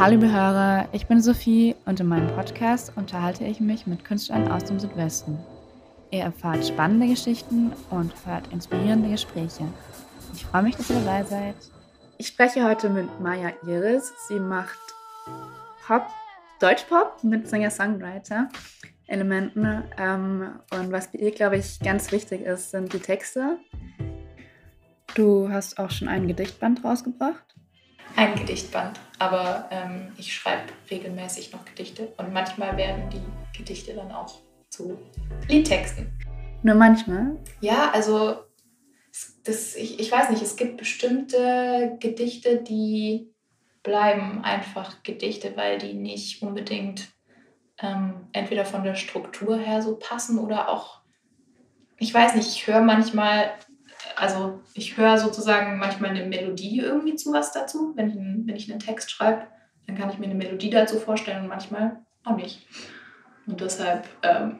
Hallo liebe Hörer, ich bin Sophie und in meinem Podcast unterhalte ich mich mit Künstlern aus dem Südwesten. Ihr erfahrt spannende Geschichten und hört inspirierende Gespräche. Ich freue mich, dass ihr dabei seid. Ich spreche heute mit Maya Iris. Sie macht Pop, Deutschpop mit Singer-Songwriter-Elementen. Ähm, und was bei ihr, glaube ich, ganz wichtig ist, sind die Texte. Du hast auch schon ein Gedichtband rausgebracht ein Gedichtband, aber ähm, ich schreibe regelmäßig noch Gedichte und manchmal werden die Gedichte dann auch zu Liedtexten. Nur manchmal? Ja, also das, ich, ich weiß nicht, es gibt bestimmte Gedichte, die bleiben einfach Gedichte, weil die nicht unbedingt ähm, entweder von der Struktur her so passen oder auch, ich weiß nicht, ich höre manchmal also ich höre sozusagen manchmal eine Melodie irgendwie zu was dazu. Wenn ich, einen, wenn ich einen Text schreibe, dann kann ich mir eine Melodie dazu vorstellen und manchmal auch nicht. Und deshalb, ähm,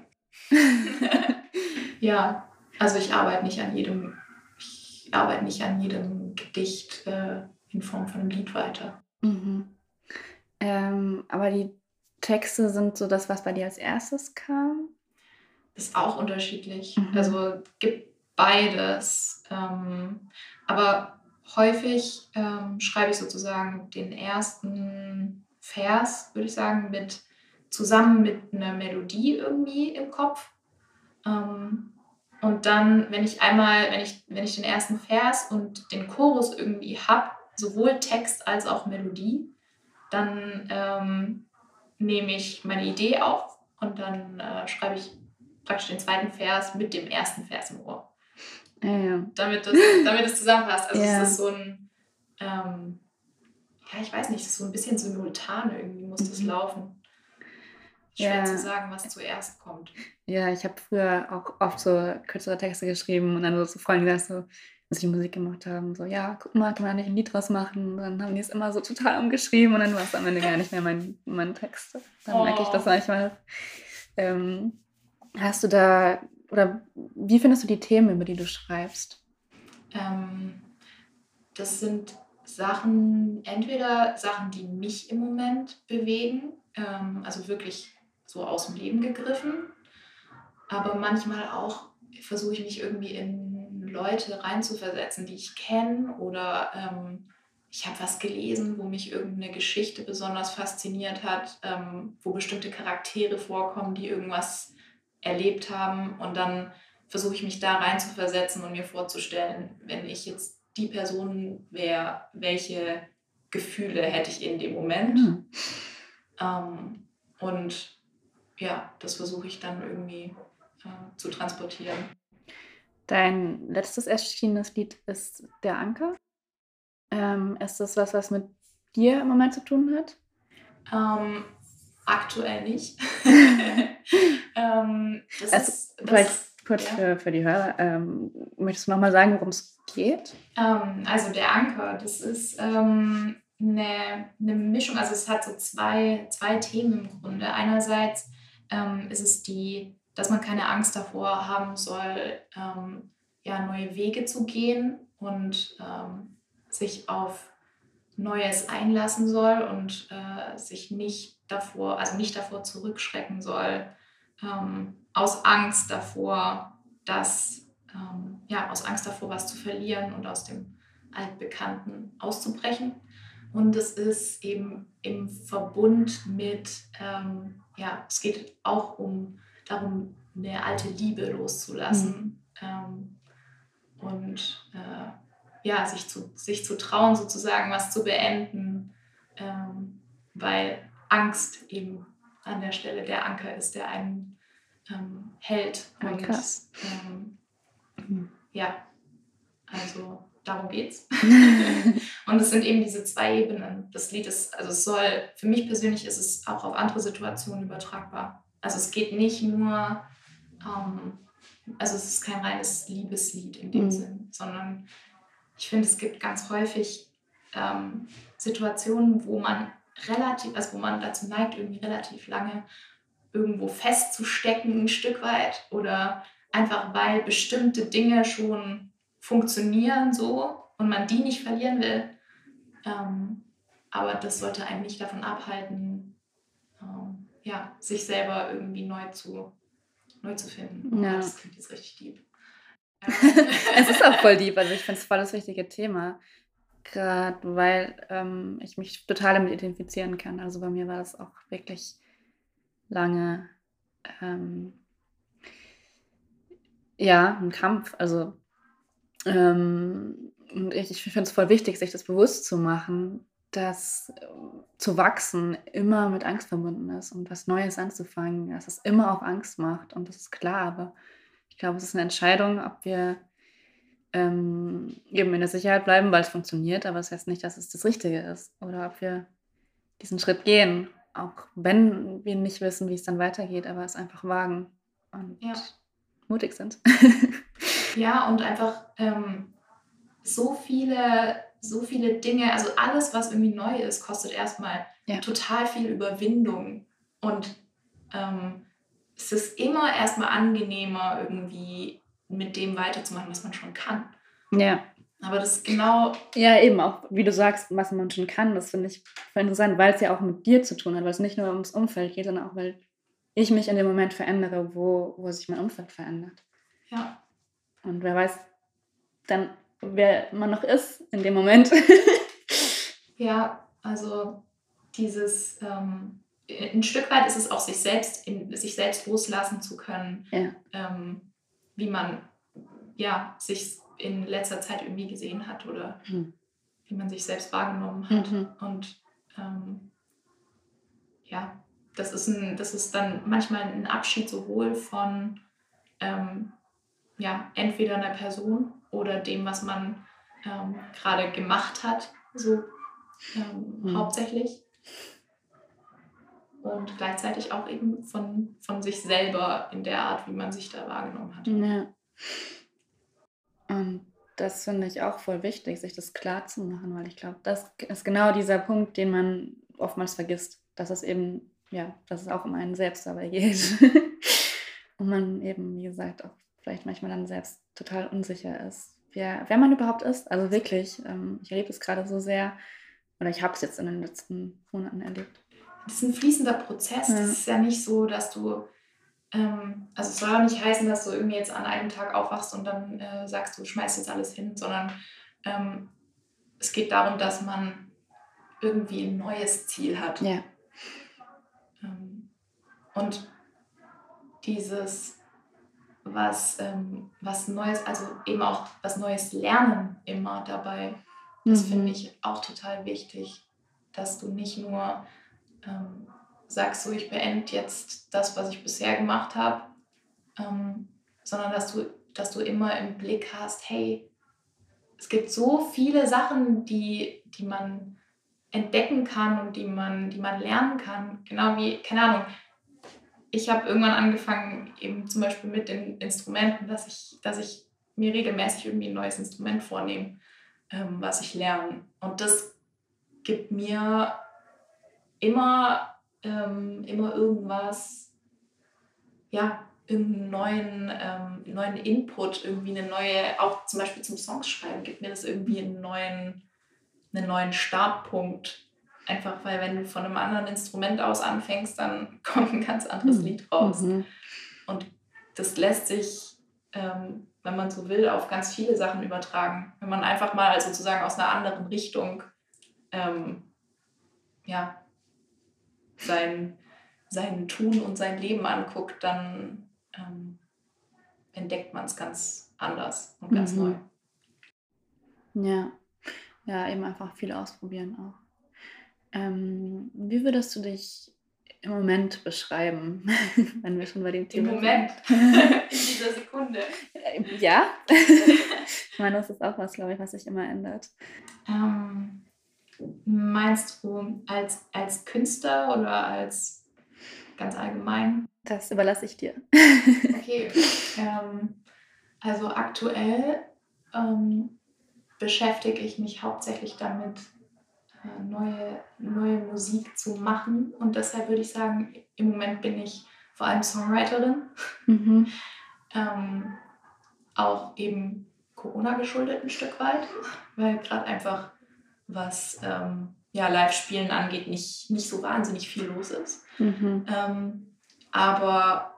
ja, also ich arbeite nicht an jedem, ich arbeite nicht an jedem Gedicht äh, in Form von einem Lied weiter. Mhm. Ähm, aber die Texte sind so das, was bei dir als erstes kam? Das ist auch unterschiedlich. Mhm. Also gibt beides. Ähm, aber häufig ähm, schreibe ich sozusagen den ersten Vers, würde ich sagen, mit zusammen mit einer Melodie irgendwie im Kopf. Ähm, und dann, wenn ich einmal, wenn ich, wenn ich den ersten Vers und den Chorus irgendwie habe, sowohl Text als auch Melodie, dann ähm, nehme ich meine Idee auf und dann äh, schreibe ich praktisch den zweiten Vers mit dem ersten Vers im Ohr. Ja, ja. Damit, das, damit es zusammenpasst. Also ja. es ist so ein, ähm, ja, ich weiß nicht, so ein bisschen simultan irgendwie muss das mhm. laufen. Schwer ja. zu sagen, was zuerst kommt. Ja, ich habe früher auch oft so kürzere Texte geschrieben und dann so zu Freunden gesagt, so, als sie Musik gemacht haben, so, ja, guck mal, kann man nicht ein Lied draus machen? Und dann haben die es immer so total umgeschrieben und dann war es am Ende gar nicht mehr mein, mein Text. Dann oh. merke ich das manchmal. Ähm, hast du da oder wie findest du die Themen, über die du schreibst? Ähm, das sind Sachen, entweder Sachen, die mich im Moment bewegen, ähm, also wirklich so aus dem Leben gegriffen, aber manchmal auch versuche ich mich irgendwie in Leute reinzuversetzen, die ich kenne oder ähm, ich habe was gelesen, wo mich irgendeine Geschichte besonders fasziniert hat, ähm, wo bestimmte Charaktere vorkommen, die irgendwas erlebt haben. Und dann versuche ich mich da rein zu versetzen und mir vorzustellen, wenn ich jetzt die Person wäre, welche Gefühle hätte ich in dem Moment. Mhm. Ähm, und ja, das versuche ich dann irgendwie äh, zu transportieren. Dein letztes erschienenes Lied ist Der Anker. Ähm, ist das was, was mit dir im Moment zu tun hat? Ähm, aktuell nicht. ähm, das also, ist, das, vielleicht kurz ja. für, für die Hörer, ähm, möchtest du nochmal sagen, worum es geht? Ähm, also der Anker, das ist ähm, eine, eine Mischung, also es hat so zwei, zwei Themen im Grunde. Einerseits ähm, ist es die, dass man keine Angst davor haben soll, ähm, ja, neue Wege zu gehen und sich auf Neues einlassen soll und äh, sich nicht davor, also nicht davor zurückschrecken soll, ähm, aus Angst davor, dass, ähm, ja, aus Angst davor, was zu verlieren und aus dem Altbekannten auszubrechen. Und es ist eben im Verbund mit, ähm, ja, es geht auch um darum, eine alte Liebe loszulassen mhm. ähm, und äh, ja, sich zu, sich zu trauen, sozusagen was zu beenden, ähm, weil Angst eben an der Stelle der Anker ist, der einen ähm, hält. Und. Ähm, ja, also darum geht's. und es sind eben diese zwei Ebenen. Das Lied ist, also es soll, für mich persönlich ist es auch auf andere Situationen übertragbar. Also es geht nicht nur, ähm, also es ist kein reines Liebeslied in dem mhm. Sinn, sondern ich finde, es gibt ganz häufig ähm, Situationen, wo man relativ, also wo man dazu neigt, irgendwie relativ lange irgendwo festzustecken, ein Stück weit, oder einfach weil bestimmte Dinge schon funktionieren so und man die nicht verlieren will. Ähm, aber das sollte einen nicht davon abhalten, ähm, ja, sich selber irgendwie neu zu, neu zu finden. Ja. Das klingt jetzt richtig deep. Es ist auch voll deep, also ich finde es voll das wichtige Thema. Gerade weil ähm, ich mich total damit identifizieren kann. Also bei mir war das auch wirklich lange ähm, ja, ein Kampf. Also ähm, ich, ich finde es voll wichtig, sich das bewusst zu machen, dass äh, zu wachsen immer mit Angst verbunden ist und was Neues anzufangen, dass es immer auch Angst macht. Und das ist klar, aber glaube, es ist eine Entscheidung, ob wir ähm, eben in der Sicherheit bleiben, weil es funktioniert, aber es das heißt nicht, dass es das Richtige ist. Oder ob wir diesen Schritt gehen, auch wenn wir nicht wissen, wie es dann weitergeht, aber es einfach wagen und ja. mutig sind. ja, und einfach ähm, so viele so viele Dinge, also alles, was irgendwie neu ist, kostet erstmal ja. total viel Überwindung. Und ähm, es ist immer erstmal angenehmer, irgendwie mit dem weiterzumachen, was man schon kann. Ja. Aber das ist genau. Ja, eben auch, wie du sagst, was man schon kann, das finde ich voll interessant, weil es ja auch mit dir zu tun hat, weil es nicht nur ums Umfeld geht, sondern auch, weil ich mich in dem Moment verändere, wo, wo sich mein Umfeld verändert. Ja. Und wer weiß, dann wer man noch ist in dem Moment. ja, also dieses, ähm, ein Stück weit ist es auch sich selbst, in, sich selbst loslassen zu können, ja. ähm, wie man ja, sich in letzter Zeit irgendwie gesehen hat oder mhm. wie man sich selbst wahrgenommen hat. Mhm. Und ähm, ja, das ist, ein, das ist dann manchmal ein Abschied sowohl von ähm, ja, entweder einer Person oder dem, was man ähm, gerade gemacht hat, so ähm, mhm. hauptsächlich. Und gleichzeitig auch eben von, von sich selber in der Art, wie man sich da wahrgenommen hat. Ja. Und das finde ich auch voll wichtig, sich das klar zu machen, weil ich glaube, das ist genau dieser Punkt, den man oftmals vergisst, dass es eben, ja, dass es auch um einen selbst dabei geht. Und man eben, wie gesagt, auch vielleicht manchmal dann selbst total unsicher ist, wer, wer man überhaupt ist. Also wirklich, ähm, ich erlebe es gerade so sehr, oder ich habe es jetzt in den letzten Monaten erlebt. Das ist ein fließender Prozess. Ja. Das ist ja nicht so, dass du, ähm, also es soll auch nicht heißen, dass du irgendwie jetzt an einem Tag aufwachst und dann äh, sagst, du schmeißt jetzt alles hin, sondern ähm, es geht darum, dass man irgendwie ein neues Ziel hat. Ja. Ähm, und dieses was, ähm, was Neues, also eben auch was Neues lernen immer dabei. Das mhm. finde ich auch total wichtig, dass du nicht nur ähm, sagst, so ich beende jetzt das, was ich bisher gemacht habe, ähm, sondern dass du, dass du immer im Blick hast, hey, es gibt so viele Sachen, die, die man entdecken kann und die man, die man lernen kann. Genau wie, keine Ahnung, ich habe irgendwann angefangen, eben zum Beispiel mit den Instrumenten, dass ich, dass ich mir regelmäßig irgendwie ein neues Instrument vornehme, ähm, was ich lerne. Und das gibt mir immer, ähm, immer irgendwas, ja, irgendeinen neuen, ähm, neuen Input, irgendwie eine neue, auch zum Beispiel zum Songs schreiben, gibt mir das irgendwie einen neuen, einen neuen Startpunkt Einfach weil wenn du von einem anderen Instrument aus anfängst, dann kommt ein ganz anderes mhm. Lied raus. Mhm. Und das lässt sich, ähm, wenn man so will, auf ganz viele Sachen übertragen. Wenn man einfach mal sozusagen aus einer anderen Richtung ähm, ja, sein, sein Tun und sein Leben anguckt, dann ähm, entdeckt man es ganz anders und ganz mhm. neu. Ja. ja, eben einfach viel ausprobieren auch. Ähm, wie würdest du dich im Moment beschreiben, wenn wir schon bei dem Thema Im Moment? In dieser Sekunde? Ja. ich meine, das ist auch was, glaube ich, was sich immer ändert. Ähm, meinst du als, als Künstler oder als ganz allgemein? Das überlasse ich dir. okay. Ähm, also aktuell ähm, beschäftige ich mich hauptsächlich damit, äh, neue, neue Musik zu machen. Und deshalb würde ich sagen, im Moment bin ich vor allem Songwriterin. Mhm. ähm, auch eben Corona geschuldet ein Stück weit, weil gerade einfach was, ähm, ja, Live-Spielen angeht, nicht, nicht so wahnsinnig viel los ist. Mhm. Ähm, aber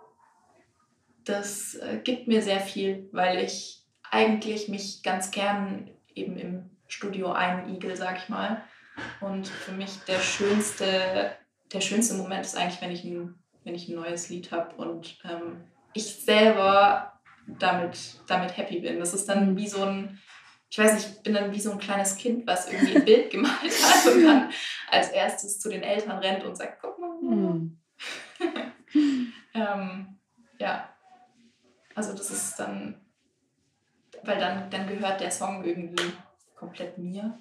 das äh, gibt mir sehr viel, weil ich eigentlich mich ganz gern eben im Studio einigel, sag ich mal. Und für mich der schönste, der schönste Moment ist eigentlich, wenn ich ein, wenn ich ein neues Lied habe und ähm, ich selber damit, damit happy bin. Das ist dann wie so ein, ich weiß nicht, ich bin dann wie so ein kleines Kind, was irgendwie ein Bild gemalt hat und dann als erstes zu den Eltern rennt und sagt, guck mal. Mhm. ähm, ja, also das ist dann, weil dann, dann gehört der Song irgendwie komplett mir.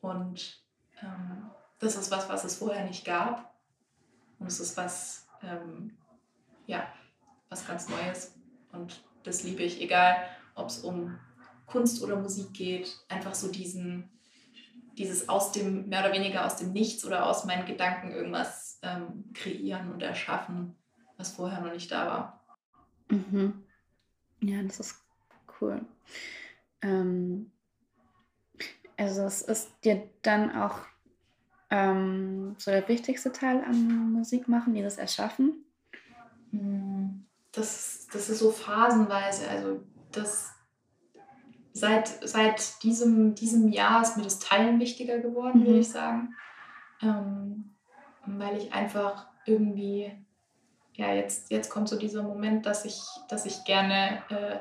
Und ähm, das ist was, was es vorher nicht gab. Und es ist was, ähm, ja, was ganz Neues. Und das liebe ich, egal ob es um Kunst oder Musik geht. Einfach so diesen, dieses aus dem, mehr oder weniger aus dem Nichts oder aus meinen Gedanken irgendwas ähm, kreieren und erschaffen, was vorher noch nicht da war. Mhm. Ja, das ist cool. Ähm, also es ist dir dann auch ähm, so der wichtigste Teil am Musikmachen, dieses Erschaffen? Hm, das, das ist so phasenweise. Also das seit, seit diesem, diesem Jahr ist mir das Teilen wichtiger geworden, mhm. würde ich sagen. Ähm, weil ich einfach irgendwie, ja, jetzt, jetzt kommt so dieser Moment, dass ich, dass ich gerne äh,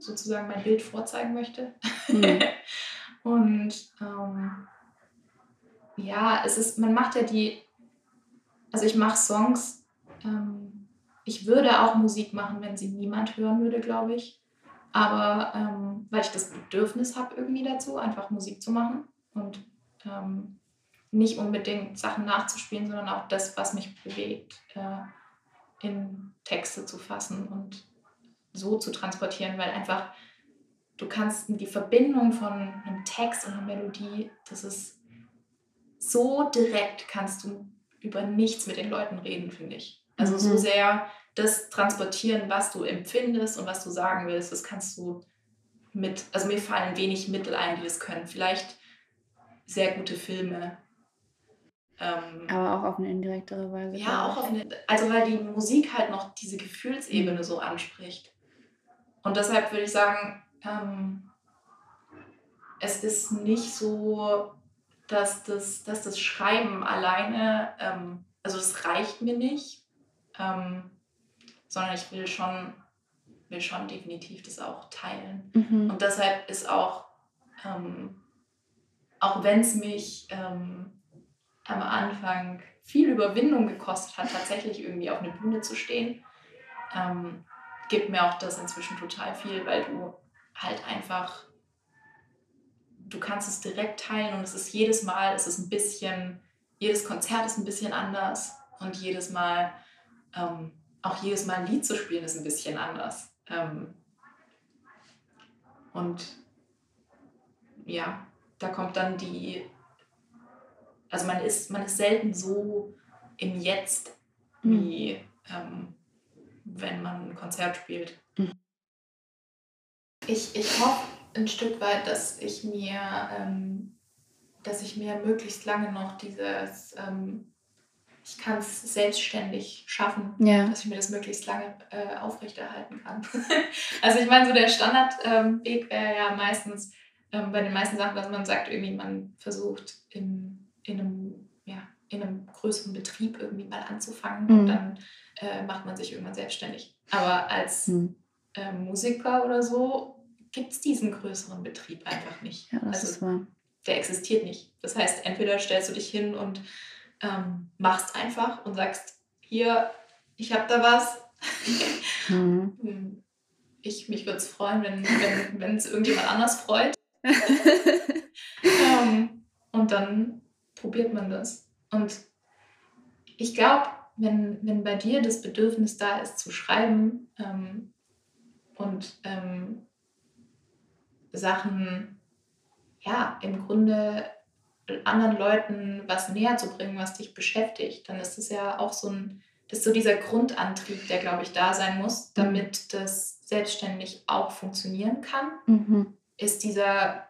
sozusagen mein Bild vorzeigen möchte. Mhm. Und ähm, ja, es ist, man macht ja die, also ich mache Songs, ähm, ich würde auch Musik machen, wenn sie niemand hören würde, glaube ich. Aber ähm, weil ich das Bedürfnis habe irgendwie dazu, einfach Musik zu machen und ähm, nicht unbedingt Sachen nachzuspielen, sondern auch das, was mich bewegt, äh, in Texte zu fassen und so zu transportieren, weil einfach du kannst die Verbindung von einem Text und einer Melodie, das ist so direkt, kannst du über nichts mit den Leuten reden, finde ich. Also mhm. so sehr das transportieren, was du empfindest und was du sagen willst, das kannst du mit, also mir fallen wenig Mittel ein, die das können. Vielleicht sehr gute Filme. Ähm, Aber auch auf eine indirektere Weise. Ja, auch auf eine, also weil die Musik halt noch diese Gefühlsebene so anspricht. Und deshalb würde ich sagen, ähm, es ist nicht so, dass das, dass das Schreiben alleine, ähm, also es reicht mir nicht. Ähm, sondern ich will schon, will schon definitiv das auch teilen. Mhm. Und deshalb ist auch, ähm, auch wenn es mich ähm, am Anfang viel Überwindung gekostet hat, tatsächlich irgendwie auf einer Bühne zu stehen, ähm, gibt mir auch das inzwischen total viel, weil du halt einfach, du kannst es direkt teilen und es ist jedes Mal, es ist ein bisschen, jedes Konzert ist ein bisschen anders und jedes Mal ähm, auch jedes Mal ein Lied zu spielen, ist ein bisschen anders. Ähm, und ja, da kommt dann die, also man ist, man ist selten so im Jetzt, wie mhm. ähm, wenn man ein Konzert spielt. Mhm. Ich, ich hoffe ein Stück weit, dass ich mir, ähm, dass ich mir möglichst lange noch dieses ähm, ich kann es selbstständig schaffen, ja. dass ich mir das möglichst lange äh, aufrechterhalten kann. also ich meine, so der Standardweg ähm, wäre ja meistens ähm, bei den meisten Sachen, dass man sagt, irgendwie man versucht in, in, einem, ja, in einem größeren Betrieb irgendwie mal anzufangen mhm. und dann äh, macht man sich irgendwann selbstständig. Aber als mhm. äh, Musiker oder so gibt es diesen größeren Betrieb einfach nicht. Ja, das also, ist wahr. Der existiert nicht. Das heißt, entweder stellst du dich hin und ähm, machst einfach und sagst, hier, ich habe da was. Mhm. Hm. Ich, mich würde es freuen, wenn es wenn, irgendjemand anders freut. ähm, und dann probiert man das. Und ich glaube, wenn, wenn bei dir das Bedürfnis da ist zu schreiben ähm, und ähm, Sachen ja im Grunde anderen Leuten was näher zu bringen, was dich beschäftigt, dann ist es ja auch so ein, das ist so dieser Grundantrieb, der, glaube ich, da sein muss, mhm. damit das selbstständig auch funktionieren kann, mhm. ist dieser,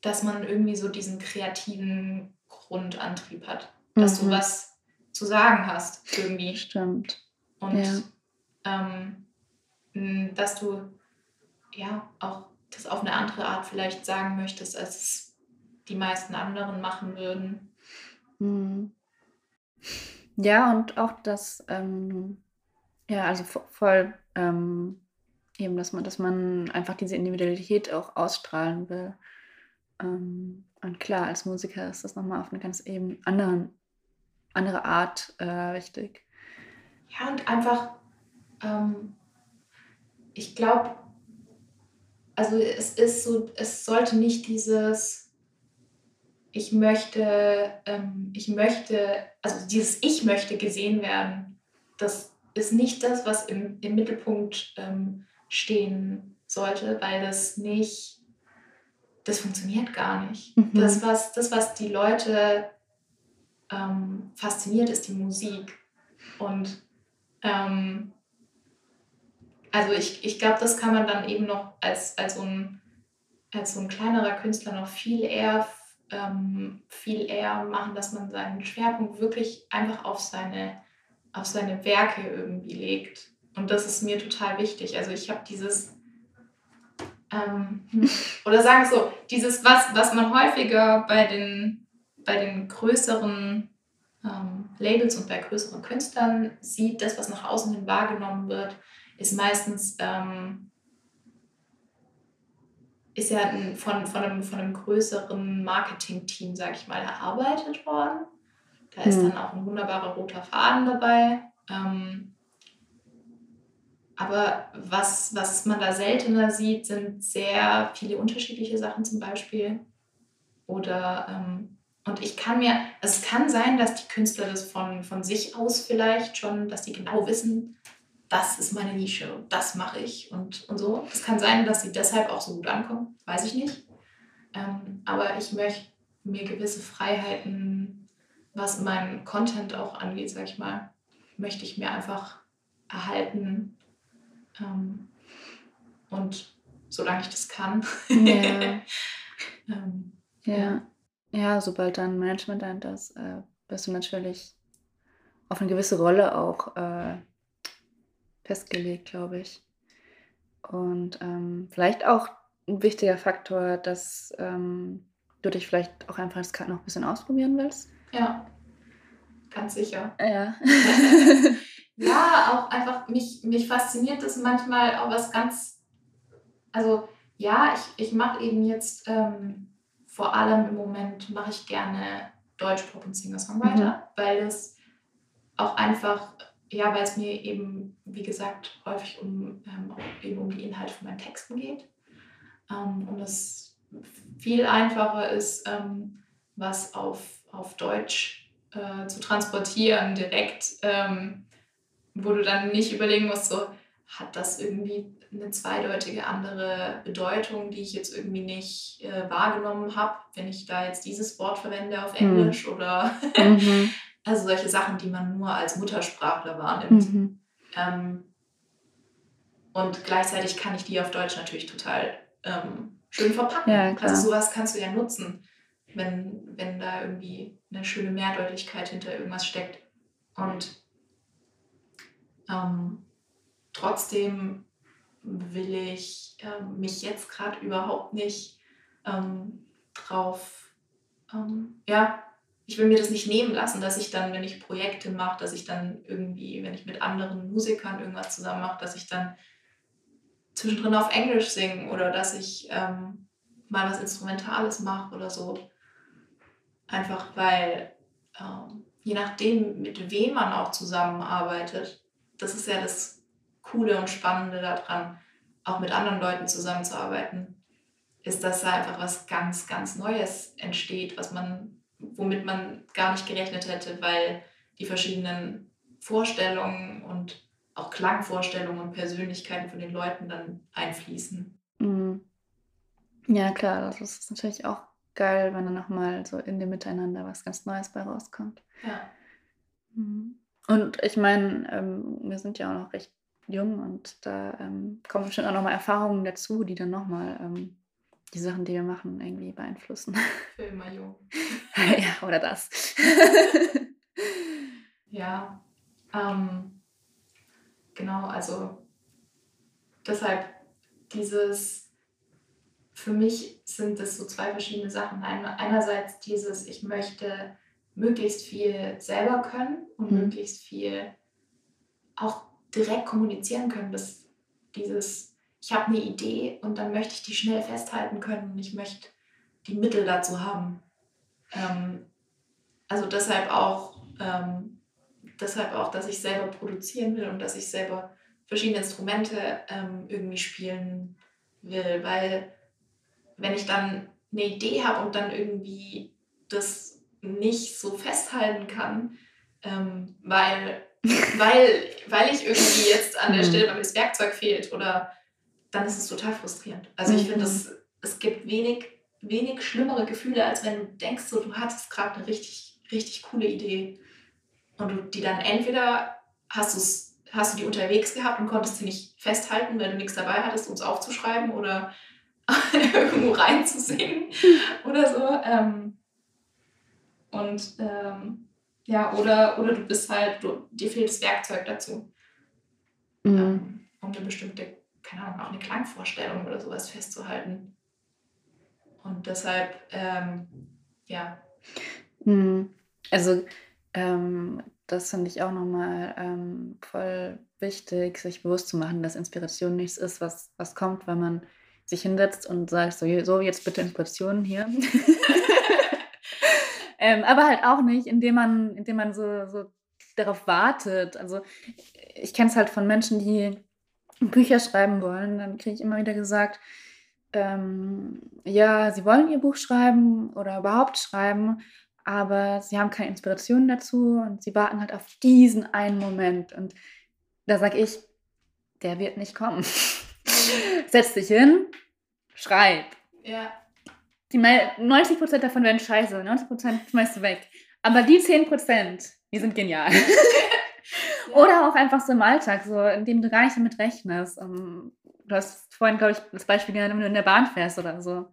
dass man irgendwie so diesen kreativen Grundantrieb hat. Dass mhm. du was zu sagen hast irgendwie. Stimmt. Und ja. ähm, dass du ja auch das auf eine andere Art vielleicht sagen möchtest, als es die meisten anderen machen würden. Mhm. Ja, und auch das, ähm, ja, also voll ähm, eben, dass man, dass man einfach diese Individualität auch ausstrahlen will. Ähm, und klar, als Musiker ist das nochmal auf eine ganz eben anderen, andere Art äh, wichtig. Ja, und einfach, ähm, ich glaube, also es ist so, es sollte nicht dieses, ich möchte, ähm, ich möchte, also dieses Ich möchte gesehen werden, das ist nicht das, was im, im Mittelpunkt ähm, stehen sollte, weil das nicht, das funktioniert gar nicht. Mhm. Das, was, das, was die Leute ähm, fasziniert, ist die Musik. Und ähm, also ich, ich glaube, das kann man dann eben noch als, als, so ein, als so ein kleinerer Künstler noch viel eher, ähm, viel eher machen, dass man seinen Schwerpunkt wirklich einfach auf seine, auf seine Werke irgendwie legt. Und das ist mir total wichtig. Also ich habe dieses, ähm, oder sagen wir so, dieses, was, was man häufiger bei den, bei den größeren ähm, Labels und bei größeren Künstlern sieht, das, was nach außen hin wahrgenommen wird, ist meistens ähm, ist ja ein, von, von, einem, von einem größeren Marketing-Team, sag ich mal, erarbeitet worden. Da ist mhm. dann auch ein wunderbarer roter Faden dabei. Ähm, aber was, was man da seltener sieht, sind sehr viele unterschiedliche Sachen zum Beispiel. Oder, ähm, und ich kann mir, es kann sein, dass die Künstler das von, von sich aus vielleicht schon, dass die genau wissen, das ist meine Nische und das mache ich und, und so. Es kann sein, dass sie deshalb auch so gut ankommen, weiß ich nicht. Ähm, aber ich möchte mir gewisse Freiheiten, was meinen Content auch angeht, sag ich mal, möchte ich mir einfach erhalten ähm, und solange ich das kann. Ja. ähm, ja. ja. sobald dann Management dann das, äh, bist du natürlich auf eine gewisse Rolle auch äh, festgelegt, glaube ich. Und ähm, vielleicht auch ein wichtiger Faktor, dass ähm, du dich vielleicht auch einfach das gerade noch ein bisschen ausprobieren willst. Ja, ganz sicher. Ja. ja, auch einfach, mich, mich fasziniert das manchmal auch was ganz, also ja, ich, ich mache eben jetzt ähm, vor allem im Moment, mache ich gerne Deutsch-Pop und Singer-Songwriter, mhm. weil es auch einfach, ja, weil es mir eben, wie gesagt, häufig um, ähm, eben um die Inhalte von meinen Texten geht ähm, und es viel einfacher ist, ähm, was auf, auf Deutsch äh, zu transportieren direkt ähm, wo du dann nicht überlegen musst, so, hat das irgendwie eine zweideutige andere Bedeutung, die ich jetzt irgendwie nicht äh, wahrgenommen habe, wenn ich da jetzt dieses Wort verwende auf hm. Englisch mhm. oder mhm. also solche Sachen, die man nur als Muttersprachler wahrnimmt. Mhm. Ähm, und gleichzeitig kann ich die auf Deutsch natürlich total ähm, schön verpacken. Ja, also sowas kannst du ja nutzen, wenn, wenn da irgendwie eine schöne Mehrdeutigkeit hinter irgendwas steckt. Und ähm, trotzdem will ich äh, mich jetzt gerade überhaupt nicht ähm, drauf, ähm, ja, ich will mir das nicht nehmen lassen, dass ich dann, wenn ich Projekte mache, dass ich dann irgendwie, wenn ich mit anderen Musikern irgendwas zusammen mache, dass ich dann zwischendrin auf Englisch singe oder dass ich ähm, mal was Instrumentales mache oder so. Einfach weil, ähm, je nachdem, mit wem man auch zusammenarbeitet, das ist ja das Coole und Spannende daran, auch mit anderen Leuten zusammenzuarbeiten, ist, dass da einfach was ganz, ganz Neues entsteht, was man, womit man gar nicht gerechnet hätte, weil die verschiedenen Vorstellungen und auch Klangvorstellungen und Persönlichkeiten von den Leuten dann einfließen. Mhm. Ja, klar, das ist natürlich auch geil, wenn dann nochmal so in dem Miteinander was ganz Neues bei rauskommt. Ja. Mhm. Und ich meine, ähm, wir sind ja auch noch recht jung und da ähm, kommen bestimmt auch nochmal Erfahrungen dazu, die dann nochmal ähm, die Sachen, die wir machen, irgendwie beeinflussen. Für immer jung. ja, oder das. ja, ähm, genau, also deshalb dieses, für mich sind das so zwei verschiedene Sachen. Einerseits dieses, ich möchte möglichst viel selber können und mhm. möglichst viel auch direkt kommunizieren können. Das, dieses, ich habe eine Idee und dann möchte ich die schnell festhalten können und ich möchte die Mittel dazu haben. Ähm, also deshalb auch, ähm, deshalb auch, dass ich selber produzieren will und dass ich selber verschiedene Instrumente ähm, irgendwie spielen will, weil wenn ich dann eine Idee habe und dann irgendwie das nicht so festhalten kann, ähm, weil, weil, weil ich irgendwie jetzt an der mhm. Stelle, weil mir das Werkzeug fehlt oder dann ist es total frustrierend. Also ich finde, es, mhm. es gibt wenig, wenig schlimmere Gefühle, als wenn du denkst, so, du hattest gerade eine richtig, richtig coole Idee und du die dann entweder hast du hast du die unterwegs gehabt und konntest sie nicht festhalten, weil du nichts dabei hattest, um es aufzuschreiben oder irgendwo reinzusingen oder so. Ähm, und ähm, ja, oder, oder du bist halt, du, dir fehlt das Werkzeug dazu, mhm. ähm, um eine bestimmte, keine Ahnung, auch eine Klangvorstellung oder sowas festzuhalten. Und deshalb, ähm, ja. Mhm. Also, ähm, das finde ich auch nochmal ähm, voll wichtig, sich bewusst zu machen, dass Inspiration nichts ist, was, was kommt, wenn man sich hinsetzt und sagt, so, so jetzt bitte Inspiration hier. ähm, aber halt auch nicht, indem man, indem man so, so darauf wartet. Also ich kenne es halt von Menschen, die Bücher schreiben wollen. Dann kriege ich immer wieder gesagt, ähm, ja, sie wollen ihr Buch schreiben oder überhaupt schreiben, aber sie haben keine Inspiration dazu und sie warten halt auf diesen einen Moment. Und da sage ich, der wird nicht kommen. Setz dich hin, schreib. Ja. Die 90% davon werden scheiße, 90% schmeißt du weg. Aber die 10%, die sind genial. ja. Oder auch einfach so im Alltag, so, indem du gar nicht damit rechnest. Um, du hast vorhin, glaube ich, das Beispiel genannt, wenn du in der Bahn fährst oder so.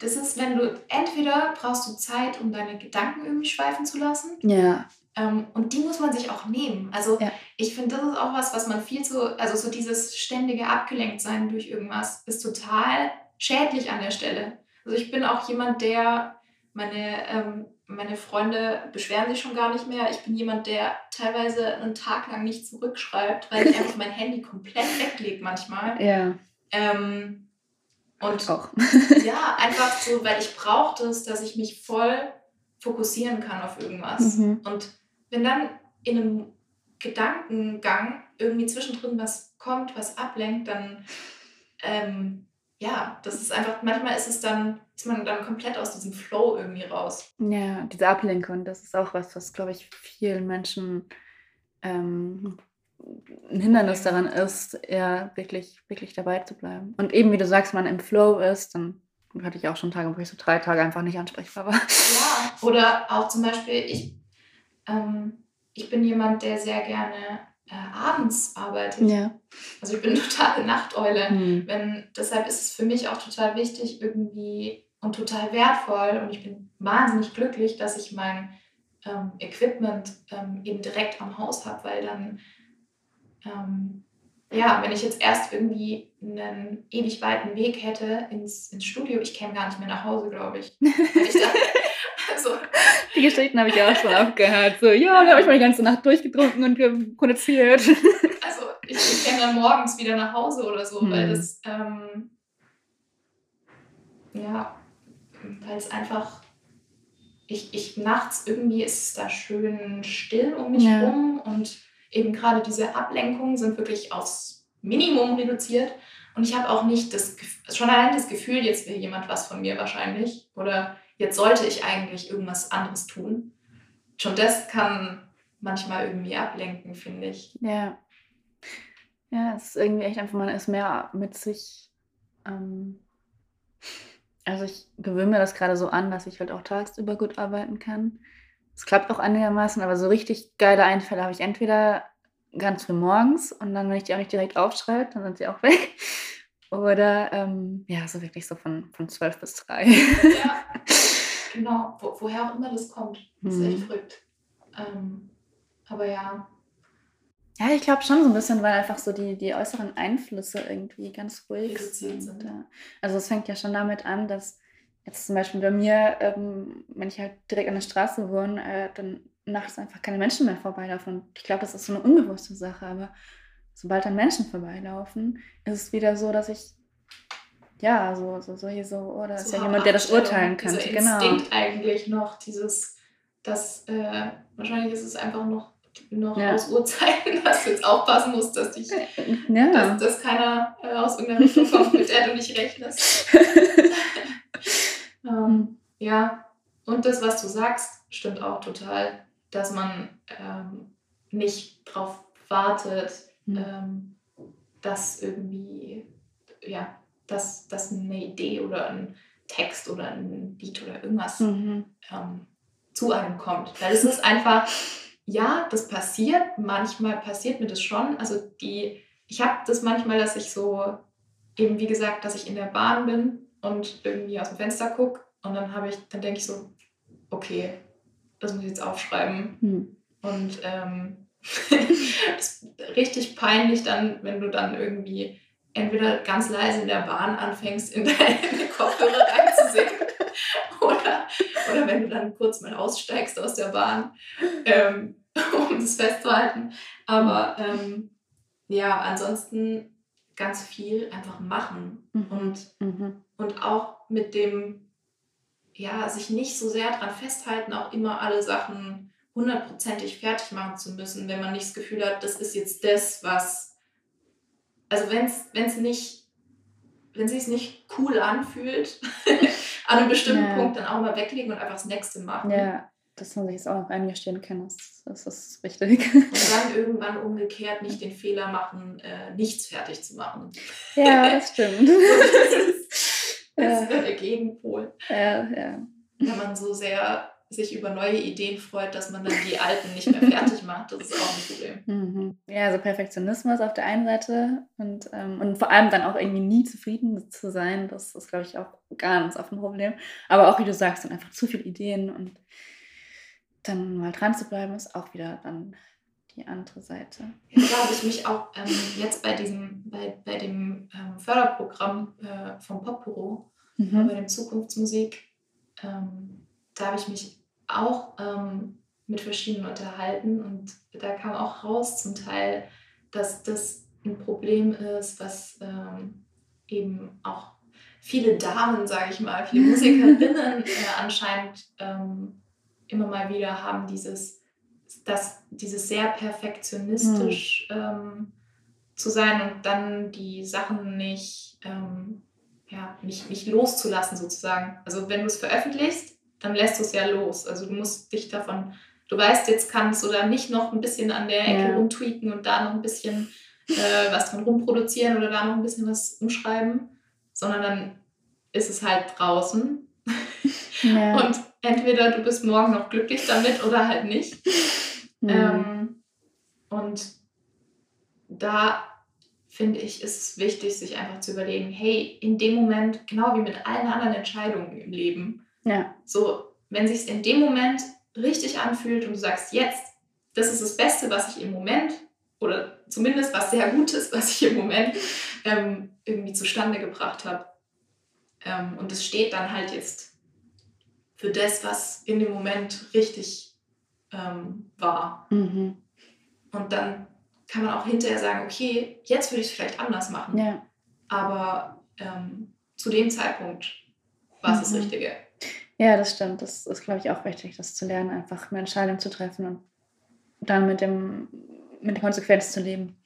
Das ist, wenn du entweder brauchst du Zeit, um deine Gedanken irgendwie schweifen zu lassen. Ja. Ähm, und die muss man sich auch nehmen. Also ja. ich finde, das ist auch was, was man viel zu, also so dieses ständige Abgelenktsein durch irgendwas ist total schädlich an der Stelle. Also ich bin auch jemand, der meine, ähm, meine Freunde beschweren sich schon gar nicht mehr. Ich bin jemand, der teilweise einen Tag lang nicht zurückschreibt, weil ich einfach mein Handy komplett weglege manchmal. Ja. Ähm, und auch. ja, einfach so, weil ich brauche das, dass ich mich voll fokussieren kann auf irgendwas. Mhm. Und wenn dann in einem Gedankengang irgendwie zwischendrin was kommt, was ablenkt, dann ähm, ja, das ist einfach, manchmal ist es dann, ist man dann komplett aus diesem Flow irgendwie raus. Ja, diese Ablenkung, das ist auch was, was, glaube ich, vielen Menschen ähm, ein Hindernis daran ist, ja, wirklich, wirklich dabei zu bleiben. Und eben, wie du sagst, man im Flow ist, dann hatte ich auch schon Tage, wo ich so drei Tage einfach nicht ansprechbar war. Ja, oder auch zum Beispiel, ich, ähm, ich bin jemand, der sehr gerne äh, abends arbeitet. Ja. Also ich bin totale Nachteule. Mhm. Wenn, deshalb ist es für mich auch total wichtig irgendwie und total wertvoll und ich bin wahnsinnig glücklich, dass ich mein ähm, Equipment ähm, eben direkt am Haus habe, weil dann ähm, ja, wenn ich jetzt erst irgendwie einen ewig weiten Weg hätte ins, ins Studio, ich käme gar nicht mehr nach Hause, glaube ich. ich da, also, die Geschichten habe ich auch schon abgehört. So, ja, da habe ich mal die ganze Nacht durchgetrunken und produziert. Also ich, ich käme dann morgens wieder nach Hause oder so, hm. weil das, ähm, ja, weil es einfach, ich, ich nachts irgendwie ist es da schön still um mich ja. rum und eben gerade diese Ablenkungen sind wirklich aufs Minimum reduziert. Und ich habe auch nicht das schon allein das Gefühl, jetzt will jemand was von mir wahrscheinlich. Oder jetzt sollte ich eigentlich irgendwas anderes tun. Schon das kann manchmal irgendwie ablenken, finde ich. Ja. Ja, es ist irgendwie echt einfach, man ist mehr mit sich. Ähm, also ich gewöhne mir das gerade so an, dass ich halt auch tagsüber gut arbeiten kann. Es klappt auch einigermaßen, aber so richtig geile Einfälle habe ich entweder ganz früh morgens und dann, wenn ich die auch nicht direkt aufschreibe, dann sind sie auch weg. Oder ähm, ja, so wirklich so von, von 12 bis 3. Ja, genau. Wo, woher auch immer das kommt. Das ist echt Mhm. verrückt. Ähm, aber ja, Ja, ich glaube schon so ein bisschen, weil einfach so die, die äußeren Einflüsse irgendwie ganz ruhig Reduziert sind. Ja. Also es fängt ja schon damit an, dass jetzt zum Beispiel bei mir, ähm, wenn ich halt direkt an der Straße wohne, äh, dann nachts einfach keine Menschen mehr vorbeilaufen. Und ich glaube, das ist so eine unbewusste Sache, aber sobald dann Menschen vorbeilaufen, ist es wieder so, dass ich ja, so, so, so hier so, oh, da ist so ja jemand, der das urteilen könnte. Dieser Genau. Instinkt eigentlich noch, dieses, das, äh, wahrscheinlich ist es einfach noch, noch Ja. aus Urzeiten, dass du jetzt aufpassen musst, dass dich, Ja. dass, dass keiner äh, aus irgendeiner Richtung kommt, mit der du nicht rechnest. Ähm, ja, und das, was du sagst, stimmt auch total, dass man ähm, nicht darauf wartet, Mhm. ähm, dass irgendwie, ja, dass, dass eine Idee oder ein Text oder ein Lied oder irgendwas Mhm. ähm, zu einem kommt. Weil es ist einfach, ja, das passiert, manchmal passiert mir das schon. Also die, ich habe das manchmal, dass ich so, eben wie gesagt, dass ich in der Bahn bin und irgendwie aus dem Fenster gucke und dann habe ich, dann denke ich so, okay, das muss ich jetzt aufschreiben. Mhm. Und ähm, ist richtig peinlich dann, wenn du dann irgendwie entweder ganz leise in der Bahn anfängst, in deine Kopfhörer reinzusingen oder, oder wenn du dann kurz mal aussteigst aus der Bahn, ähm, um das festzuhalten. Aber ähm, ja, ansonsten ganz viel einfach machen Mhm. und Mhm. und auch mit dem, ja, sich nicht so sehr daran festhalten, auch immer alle Sachen hundertprozentig fertig machen zu müssen, wenn man nicht das Gefühl hat, das ist jetzt das, was, also wenn es nicht, wenn es sich nicht cool anfühlt, an einem bestimmten Ja. Punkt dann auch mal weglegen und einfach das nächste machen. Ja, dass man sich jetzt auch noch eingestehen kann, das, das ist wichtig. Und dann irgendwann umgekehrt nicht den Fehler machen, äh, nichts fertig zu machen. ja, das stimmt. das ist, das Ja. ist der Gegenpol. ja, ja. wenn man so sehr sich über neue Ideen freut, dass man dann die alten nicht mehr fertig macht. Das ist auch ein Problem. Mhm. Ja, also Perfektionismus auf der einen Seite und, ähm, und vor allem dann auch irgendwie nie zufrieden zu sein, das ist, glaube ich, auch ganz oft ein Problem. Aber auch, wie du sagst, dann einfach zu viele Ideen und dann mal dran zu bleiben, ist auch wieder dann die andere Seite. Ja, da habe ich mich auch ähm, jetzt bei diesem, bei, bei dem ähm, Förderprogramm äh, vom Popbüro, Mhm. bei dem Zukunftsmusik, ähm, da habe ich mich auch ähm, mit verschiedenen unterhalten und da kam auch raus zum Teil, dass das ein Problem ist, was ähm, eben auch viele Damen, sage ich mal, viele Musikerinnen äh, anscheinend ähm, immer mal wieder haben, dieses, das, dieses sehr perfektionistisch ähm, zu sein und dann die Sachen nicht, ähm, ja, nicht, nicht loszulassen sozusagen. Also wenn du es veröffentlichst, dann lässt du es ja los. Also du musst dich davon, du weißt, jetzt kannst du da nicht noch ein bisschen an der Ecke Ja. rumtweaken und da noch ein bisschen äh, was dran rumproduzieren oder da noch ein bisschen was umschreiben, sondern dann ist es halt draußen Ja. und entweder du bist morgen noch glücklich damit oder halt nicht. Mhm. Ähm, und da finde ich, ist es wichtig, sich einfach zu überlegen, hey, in dem Moment, genau wie mit allen anderen Entscheidungen im Leben, ja. so, wenn sich in dem Moment richtig anfühlt und du sagst, jetzt, das ist das Beste, was ich im Moment, oder zumindest was sehr Gutes, was ich im Moment ähm, irgendwie zustande gebracht habe. Ähm, und es steht dann halt jetzt für das, was in dem Moment richtig ähm, war. Mhm. Und dann kann man auch hinterher sagen, okay, jetzt würde ich es vielleicht anders machen. ja. Aber ähm, zu dem Zeitpunkt war es das Mhm. Richtige. Ja, das stimmt. Das ist, glaube ich, auch wichtig, das zu lernen, einfach eine Entscheidung zu treffen und dann mit, dem, mit der Konsequenz zu leben.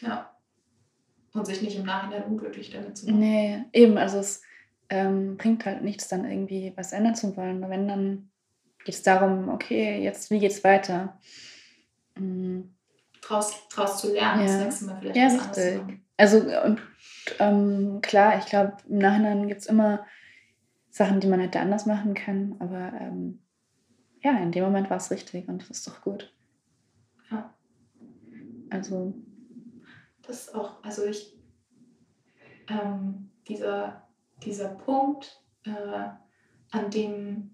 Ja. Und sich nicht im Nachhinein unglücklich damit zu machen. Nee, eben, also es ähm, bringt halt nichts, dann irgendwie was ändern zu wollen. Wenn, dann geht es darum, okay, jetzt, wie geht's weiter? Mhm. Draus, draus zu lernen, das Ja. nächste Mal vielleicht Ja, was anderes zu richtig. machen. Also, und ähm, klar, ich glaube, im Nachhinein gibt es immer Sachen, die man hätte anders machen können, aber ähm, ja, in dem Moment war es richtig und das ist doch gut. Ja. Also, Das ist auch, also ich, ähm, dieser, dieser Punkt, äh, an dem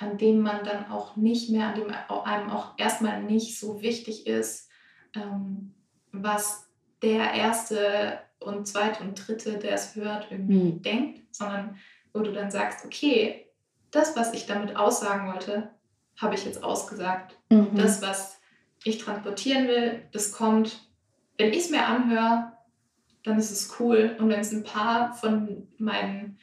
an dem man dann auch nicht mehr, an dem einem auch erstmal nicht so wichtig ist, ähm, was der erste und zweite und dritte, der es hört, irgendwie mhm. denkt, sondern wo du dann sagst, okay, das, was ich damit aussagen wollte, habe ich jetzt ausgesagt. Mhm. Das, was ich transportieren will, das kommt. Wenn ich es mir anhöre, dann ist es cool. Und wenn es ein paar von meinen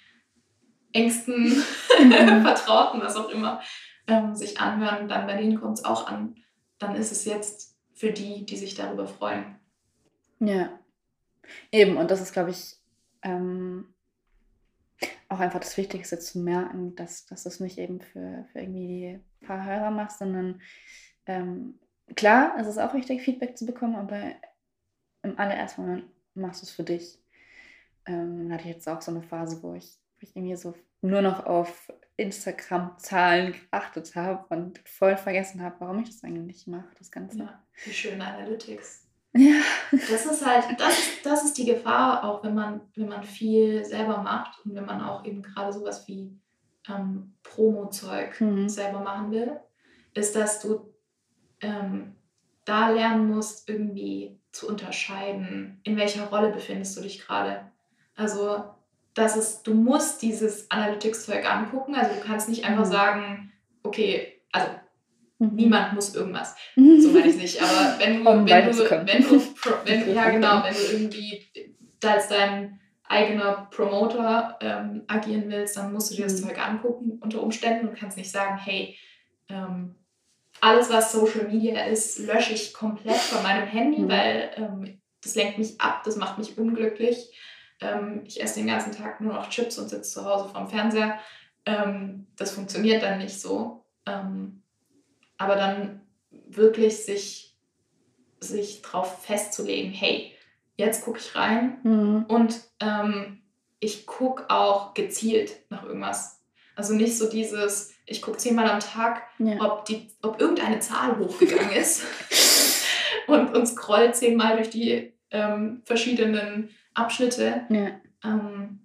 engsten Vertrauten, was auch immer, ähm, sich anhören, dann bei denen kommt es auch an. Dann ist es jetzt für die, die sich darüber freuen. Ja, eben. Und das ist, glaube ich, ähm, auch einfach das Wichtigste zu merken, dass, dass du es nicht eben für, für irgendwie die paar Hörer machst, sondern ähm, klar, es ist auch wichtig, Feedback zu bekommen, aber im allerersten Moment machst du es für dich. Ähm, hatte ich jetzt auch so eine Phase, wo ich ich irgendwie so nur noch auf Instagram-Zahlen geachtet habe und voll vergessen habe, warum ich das eigentlich mache, das Ganze. Ja, die schönen Analytics. Ja. Das ist halt, das, das ist die Gefahr, auch wenn man, wenn man viel selber macht und wenn man auch eben gerade sowas wie ähm, Promo-Zeug mhm. selber machen will, ist, dass du ähm, da lernen musst, irgendwie zu unterscheiden, in welcher Rolle befindest du dich gerade. Also dass es, du musst dieses Analytics-Zeug angucken. Also du kannst nicht einfach mhm. sagen, okay, also mhm. niemand muss irgendwas. So meine ich nicht. Aber wenn du, um wenn, du, wenn du, wenn, ja genau, wenn du irgendwie als dein eigener Promoter ähm, agieren willst, dann musst du dir das mhm. Zeug angucken unter Umständen und kannst nicht sagen, hey, ähm, alles was Social Media ist, lösche ich komplett von meinem Handy, mhm. weil ähm, das lenkt mich ab, das macht mich unglücklich ähm, ich esse den ganzen Tag nur noch Chips und sitze zu Hause vorm Fernseher. Ähm, das funktioniert dann nicht so. Ähm, aber dann wirklich sich, sich darauf festzulegen, hey, jetzt gucke ich rein mhm. und ähm, ich gucke auch gezielt nach irgendwas. Also nicht so dieses, ich gucke zehnmal am Tag, ja. ob, die, ob irgendeine Zahl hochgegangen ist und, und scroll zehnmal durch die ähm, verschiedenen Abschnitte. Ja. Ähm,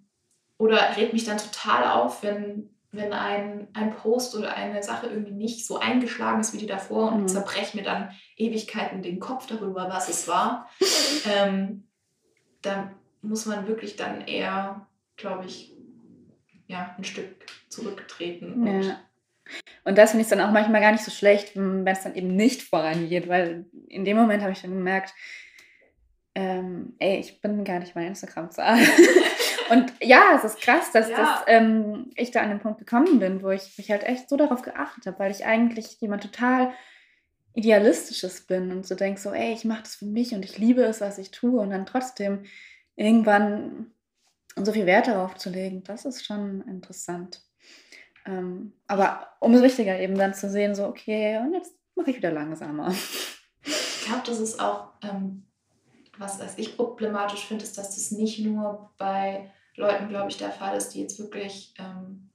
oder regt mich dann total auf, wenn, wenn ein, ein Post oder eine Sache irgendwie nicht so eingeschlagen ist wie die davor und mhm. zerbreche mir dann Ewigkeiten den Kopf darüber, was es war. ähm, da muss man wirklich dann eher, glaube ich, ja, ein Stück zurücktreten. Und ja. Und das finde ich dann auch manchmal gar nicht so schlecht, wenn es dann eben nicht vorangeht, weil in dem Moment habe ich dann gemerkt, ähm, ey, ich bin gar nicht meine Instagram-Zahl. und ja, es ist krass, dass, ja. dass ähm, ich da an den Punkt gekommen bin, wo ich mich halt echt so darauf geachtet habe, weil ich eigentlich jemand total Idealistisches bin und so denke so, ey, ich mache das für mich und ich liebe es, was ich tue und dann trotzdem irgendwann so viel Wert darauf zu legen, das ist schon interessant. Ähm, aber umso wichtiger eben dann zu sehen, so, okay, und jetzt mache ich wieder langsamer. Ich glaube, das ist auch ähm, was, was ich problematisch finde, ist, dass das nicht nur bei Leuten, glaube ich, der Fall ist, die jetzt wirklich ähm,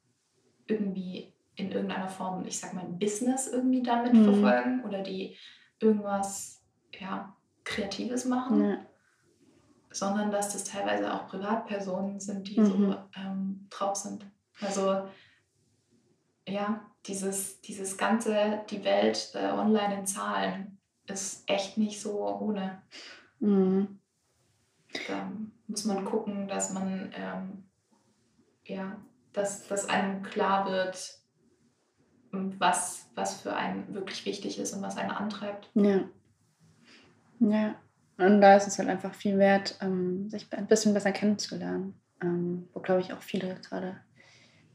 irgendwie in irgendeiner Form, ich sag mal, ein Business irgendwie damit mhm. verfolgen oder die irgendwas ja, Kreatives machen, ja. sondern dass das teilweise auch Privatpersonen sind, die mhm. so ähm, drauf sind. Also ja, dieses, dieses ganze, die Welt äh, online in Zahlen ist echt nicht so ohne. Mhm. Da muss man gucken, dass man, ähm, ja, dass, dass einem klar wird, was, was für einen wirklich wichtig ist und was einen antreibt. Ja. Ja. Und da ist es halt einfach viel wert, ähm, sich ein bisschen besser kennenzulernen. Ähm, wo, glaube ich, auch viele gerade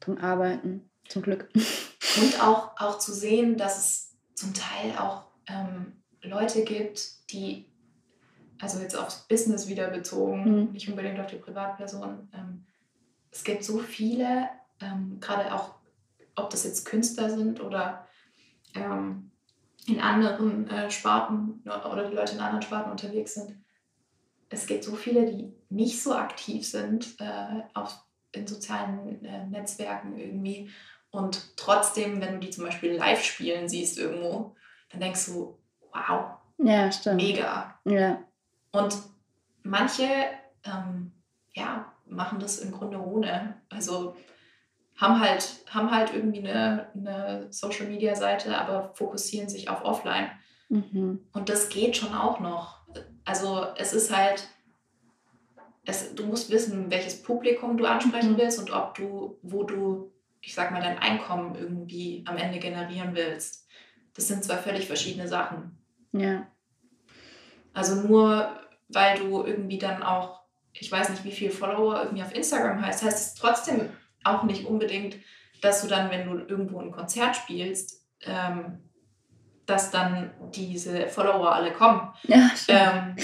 dran arbeiten, zum Glück. Und auch, auch zu sehen, dass es zum Teil auch ähm, Leute gibt, die also jetzt aufs Business wieder bezogen, mhm. nicht unbedingt auf die Privatperson. Ähm, es gibt so viele, ähm, gerade auch, ob das jetzt Künstler sind oder ähm, in anderen äh, Sparten oder die Leute in anderen Sparten unterwegs sind. Es gibt so viele, die nicht so aktiv sind äh, auf, in sozialen äh, Netzwerken irgendwie. Und trotzdem, wenn du die zum Beispiel live spielen siehst irgendwo, dann denkst du, wow, ja, stimmt. mega. Ja. Und manche ähm, ja, machen das im Grunde ohne. Also haben halt, haben halt irgendwie eine, eine Social-Media-Seite, aber fokussieren sich auf Offline. Mhm. Und das geht schon auch noch. Also es ist halt, es, du musst wissen, welches Publikum du ansprechen mhm. willst und ob du, wo du, ich sag mal, dein Einkommen irgendwie am Ende generieren willst. Das sind zwei völlig verschiedene Sachen. Ja. Also nur weil du irgendwie dann auch, ich weiß nicht, wie viele Follower irgendwie auf Instagram hast, heißt es trotzdem auch nicht unbedingt, dass du dann, wenn du irgendwo ein Konzert spielst, ähm, dass dann diese Follower alle kommen. Ja, ähm,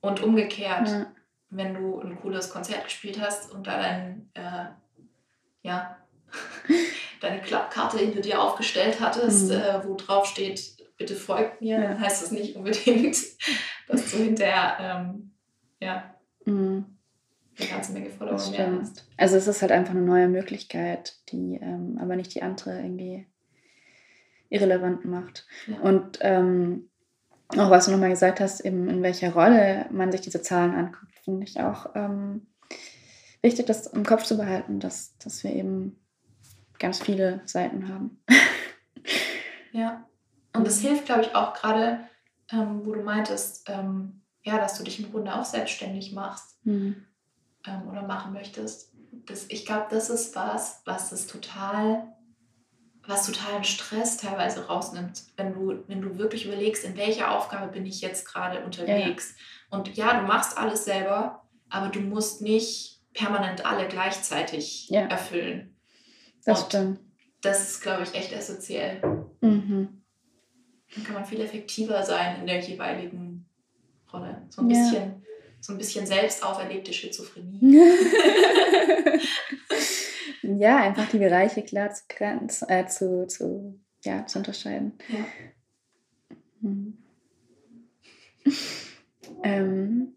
und umgekehrt, ja. wenn du ein cooles Konzert gespielt hast und da dein, äh, ja, deine Klappkarte hinter dir aufgestellt hattest, mhm. äh, wo drauf steht, bitte folgt mir, dann heißt das nicht unbedingt, dass du hinterher ähm, ja, mhm. eine ganze Menge Follower mehr hast. Also es ist halt einfach eine neue Möglichkeit, die ähm, aber nicht die andere irgendwie irrelevant macht. Ja. Und ähm, auch was du nochmal gesagt hast, eben in welcher Rolle man sich diese Zahlen anguckt, finde ich auch ähm, wichtig, das im Kopf zu behalten, dass, dass wir eben ganz viele Seiten haben. ja, und das hilft, glaube ich, auch gerade, ähm, wo du meintest, ähm, ja, dass du dich im Grunde auch selbstständig machst mhm. ähm, oder machen möchtest. Das, ich glaube, das ist was, was das total, was totalen Stress teilweise rausnimmt, wenn du, wenn du wirklich überlegst, in welcher Aufgabe bin ich jetzt gerade unterwegs. Ja. Und ja, du machst alles selber, aber du musst nicht permanent alle gleichzeitig ja. erfüllen. Das Und stimmt. Das ist, glaube ich, echt essentiell. Mhm. Dann kann man viel effektiver sein in der jeweiligen Rolle. So ein ja. bisschen, so ein bisschen selbst auferlegte Schizophrenie. ja, einfach die Bereiche klar zu, äh, zu, zu, ja, zu unterscheiden. Ja. Mhm. ähm.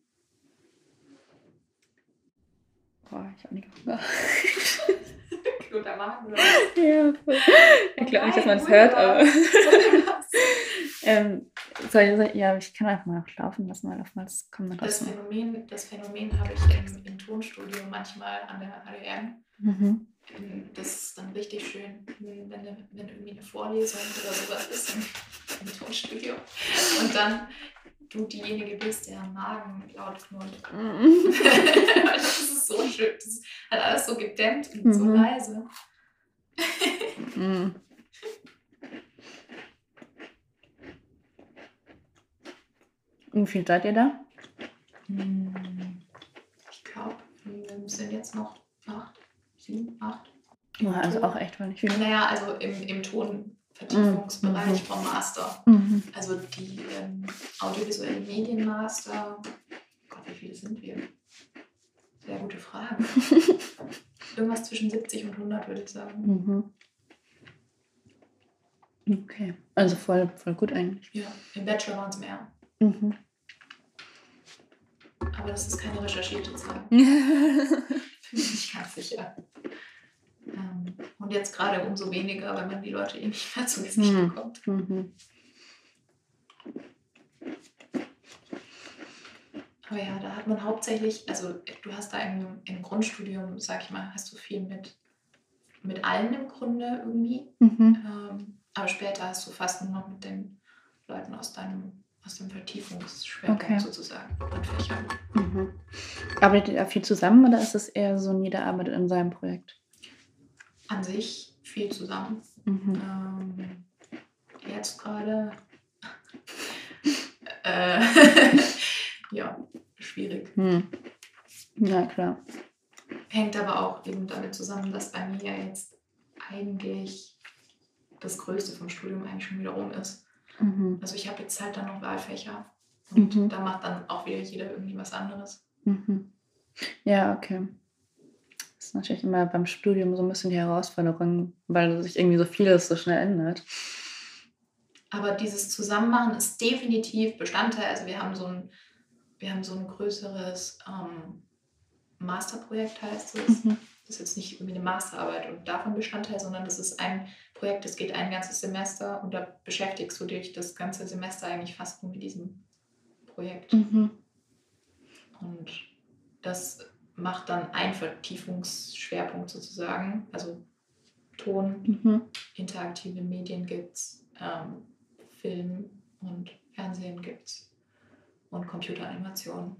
Boah, ich habe nicht Hunger. Guter Magen, oder? Ja, voll. Ich glaube nicht, dass man es hört, aber. Ähm, soll ich, ja, ich kann einfach mal noch laufen lassen, weil oftmals kommt man das Phänomen, das Phänomen habe ich im, im Tonstudio manchmal an der HDM. Mhm. Das ist dann richtig schön, wenn, wenn irgendwie eine Vorlesung oder sowas ist im, im Tonstudio. Und dann du diejenige bist, der am Magen laut knurrt. Mhm. das ist so schön. Das ist halt alles so gedämmt und mhm. so leise. mhm. Wie viel seid ihr da? Hm, ich glaube, wir sind jetzt noch acht, sieben, acht. Oh, also auch echt wenig viel. Naja, also im, im Tonvertiefungsbereich mhm. vom Master. Mhm. Also die ähm, audiovisuellen Medienmaster. Gott, wie viele sind wir? Sehr gute Frage. Irgendwas zwischen 70 und 100 würde ich sagen. Mhm. Okay, also voll, voll gut eigentlich. Ja, im Bachelor waren es mehr. Mhm. Aber das ist keine recherchierte Zahl. Bin ich nicht ganz sicher. Ähm, und jetzt gerade umso weniger, wenn man die Leute eh nicht mehr zu Gesicht mhm. bekommt. Mhm. Aber ja, da hat man hauptsächlich, also du hast da im, im Grundstudium, sag ich mal, hast du viel mit, mit allen im Grunde irgendwie. Mhm. Ähm, aber später hast du fast nur noch mit den Leuten aus deinem aus dem Vertiefungsschwerpunkt okay. sozusagen an Fächern. Mhm. Arbeitet ihr viel zusammen oder ist es eher so, jeder arbeitet in seinem Projekt? An sich viel zusammen. Mhm. Ähm, jetzt gerade. äh, ja, schwierig. Mhm. Ja, klar. Hängt aber auch eben damit zusammen, dass bei mir jetzt eigentlich das Größte vom Studium eigentlich schon wieder rum ist. Mhm. Also ich habe jetzt halt dann noch Wahlfächer und mhm. da macht dann auch wieder jeder irgendwie was anderes. Mhm. Ja, okay. Das ist natürlich immer beim Studium so ein bisschen die Herausforderung, weil sich irgendwie so vieles so schnell ändert. Aber dieses Zusammenmachen ist definitiv Bestandteil. Also wir haben so ein, wir haben so ein größeres ähm, Masterprojekt, heißt es. Mhm. Das ist jetzt nicht irgendwie eine Masterarbeit und davon Bestandteil, sondern das ist ein Projekt, das geht ein ganzes Semester und da beschäftigst du dich das ganze Semester eigentlich fast nur mit diesem Projekt. Mhm. Und das macht dann einen Vertiefungsschwerpunkt sozusagen. Also Ton, Mhm. interaktive Medien gibt es, ähm, Film und Fernsehen gibt es und Computeranimation.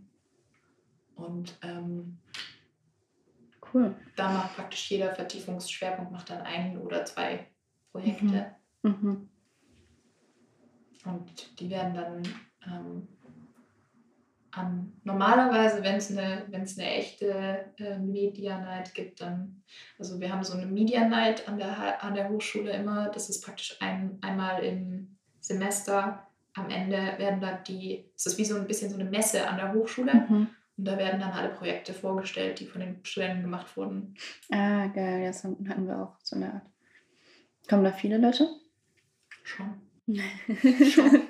Und ähm, Cool. da macht praktisch jeder Vertiefungsschwerpunkt macht dann ein oder zwei Projekte. Mhm. Und die werden dann ähm, an, normalerweise, wenn es eine, wenn's eine echte äh, Media Night gibt, dann, also wir haben so eine Media Night an der, an der Hochschule immer, das ist praktisch ein, einmal im Semester. Am Ende werden da die, es ist wie so ein bisschen so eine Messe an der Hochschule Mhm. und da werden dann alle Projekte vorgestellt, die von den Studenten gemacht wurden. Ah, geil. Das hatten wir auch so eine Art. Kommen da viele Leute? Schon. Schon.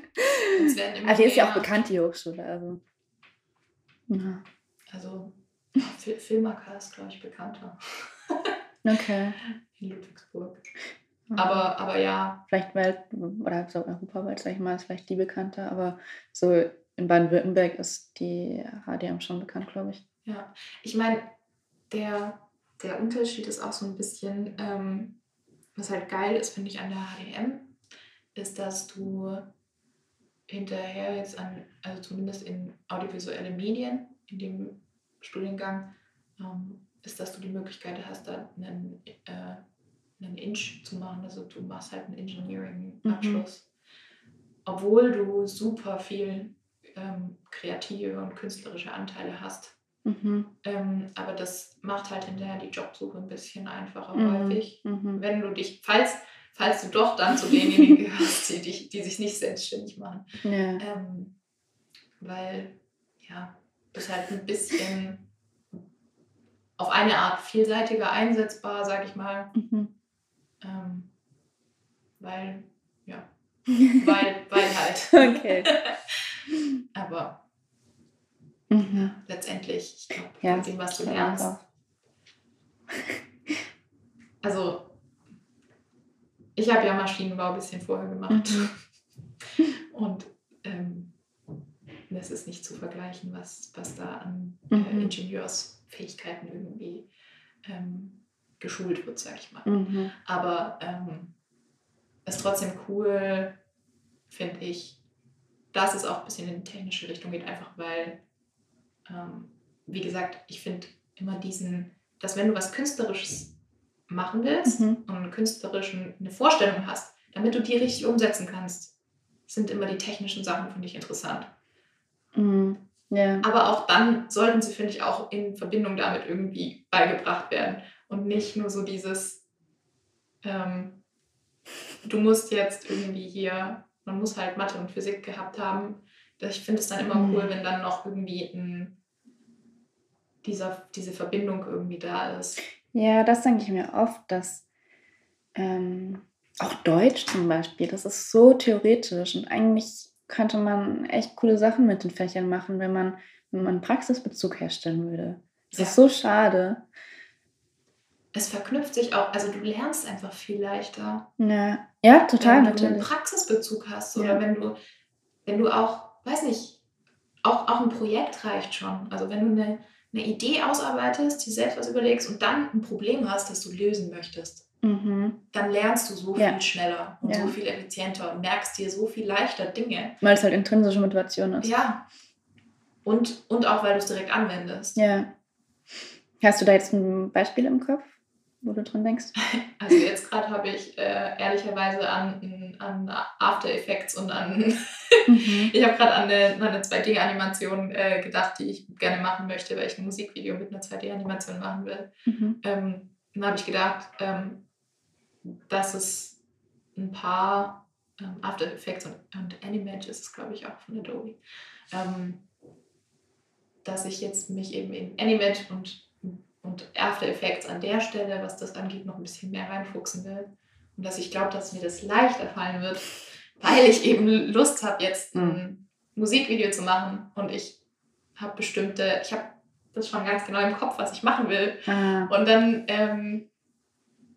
Also die ist ja auch bekannt, die Hochschule. Also. Ja. Also ja, Fil- Filmaker ist, glaube ich, bekannter Okay. in Ludwigsburg. Aber, aber ja, Vielleicht welt oder so europaweit, sag ich mal, ist vielleicht die bekannter, aber so in Baden-Württemberg ist die HDM schon bekannt, glaube ich. ja. Ich meine, der, der Unterschied ist auch so ein bisschen, ähm, was halt geil ist, finde ich, an der HDM, ist, dass du hinterher jetzt an, also zumindest in audiovisuelle Medien, in dem Studiengang, ähm, ist, dass du die Möglichkeit hast, da einen, äh, einen Inch zu machen. Also du machst halt einen Engineering-Abschluss. Obwohl du super viel ähm, kreative und künstlerische Anteile hast. Mhm. Ähm, aber das macht halt hinterher die Jobsuche ein bisschen einfacher Mhm. häufig. Mhm. Wenn du dich, falls, falls du doch dann zu denjenigen gehörst, die, dich, die sich nicht selbstständig machen. Ja. Ähm, weil, ja, das halt ein bisschen auf eine Art vielseitiger einsetzbar, sag ich mal. Mhm. Ähm, weil, ja, weil, weil halt. Okay. Aber Mhm. letztendlich, ich glaube, Ja, von dem, was du lernst. Also, ich habe ja Maschinenbau ein bisschen vorher gemacht. Mhm. Und ähm, das ist nicht zu vergleichen, was, was da an Mhm. äh, Ingenieursfähigkeiten irgendwie ähm, geschult wird, sag ich mal. Mhm. Aber ähm, es ist trotzdem cool, finde ich, dass es auch ein bisschen in die technische Richtung geht, einfach weil, ähm, wie gesagt, ich finde immer diesen, dass wenn du was Künstlerisches machen willst Mhm. und einen künstlerischen, eine Vorstellung hast, damit du die richtig umsetzen kannst, sind immer die technischen Sachen, finde ich, interessant. Mhm. Ja. Aber auch dann sollten sie, finde ich, auch in Verbindung damit irgendwie beigebracht werden. Und nicht nur so dieses, ähm, du musst jetzt irgendwie hier, man muss halt Mathe und Physik gehabt haben. Ich finde es dann immer Mhm. cool, wenn dann noch irgendwie ein, dieser, diese Verbindung irgendwie da ist. Ja, das denke ich mir oft, dass ähm, auch Deutsch zum Beispiel, das ist so theoretisch und eigentlich könnte man echt coole Sachen mit den Fächern machen, wenn man, wenn man einen Praxisbezug herstellen würde. Das Ja. ist so schade. Es verknüpft sich auch, also du lernst einfach viel leichter. Ja, ja total, wenn du einen. Praxisbezug hast Ja. oder wenn du, wenn du auch, weiß nicht, auch, auch ein Projekt reicht schon. Also wenn du eine, eine Idee ausarbeitest, dir selbst was überlegst und dann ein Problem hast, das du lösen möchtest, Mhm. dann lernst du so Ja. viel schneller und Ja. so viel effizienter und merkst dir so viel leichter Dinge. Weil es halt intrinsische Motivation ist. Ja. Und, und auch, weil du es direkt anwendest. Ja. Hast du da jetzt ein Beispiel im Kopf, wo du dran denkst? Also jetzt gerade habe ich äh, ehrlicherweise an, an After Effects und an Mhm. Ich habe gerade an eine, eine 2D-Animation äh, gedacht, die ich gerne machen möchte, weil ich ein Musikvideo mit einer 2D-Animation machen will. Mhm. Ähm, dann habe ich gedacht, ähm, dass es ein paar ähm, After Effects und, und Animate ist es, glaube ich, auch von Adobe, ähm, dass ich jetzt mich eben in Animate und, und After Effects an der Stelle, was das angeht, noch ein bisschen mehr reinfuchsen will. Und dass ich glaube, dass mir das leichter fallen wird, weil ich eben Lust habe, jetzt ein Musikvideo zu machen und ich habe bestimmte, ich habe das schon ganz genau im Kopf, was ich machen will. Ah, Und dann, ähm,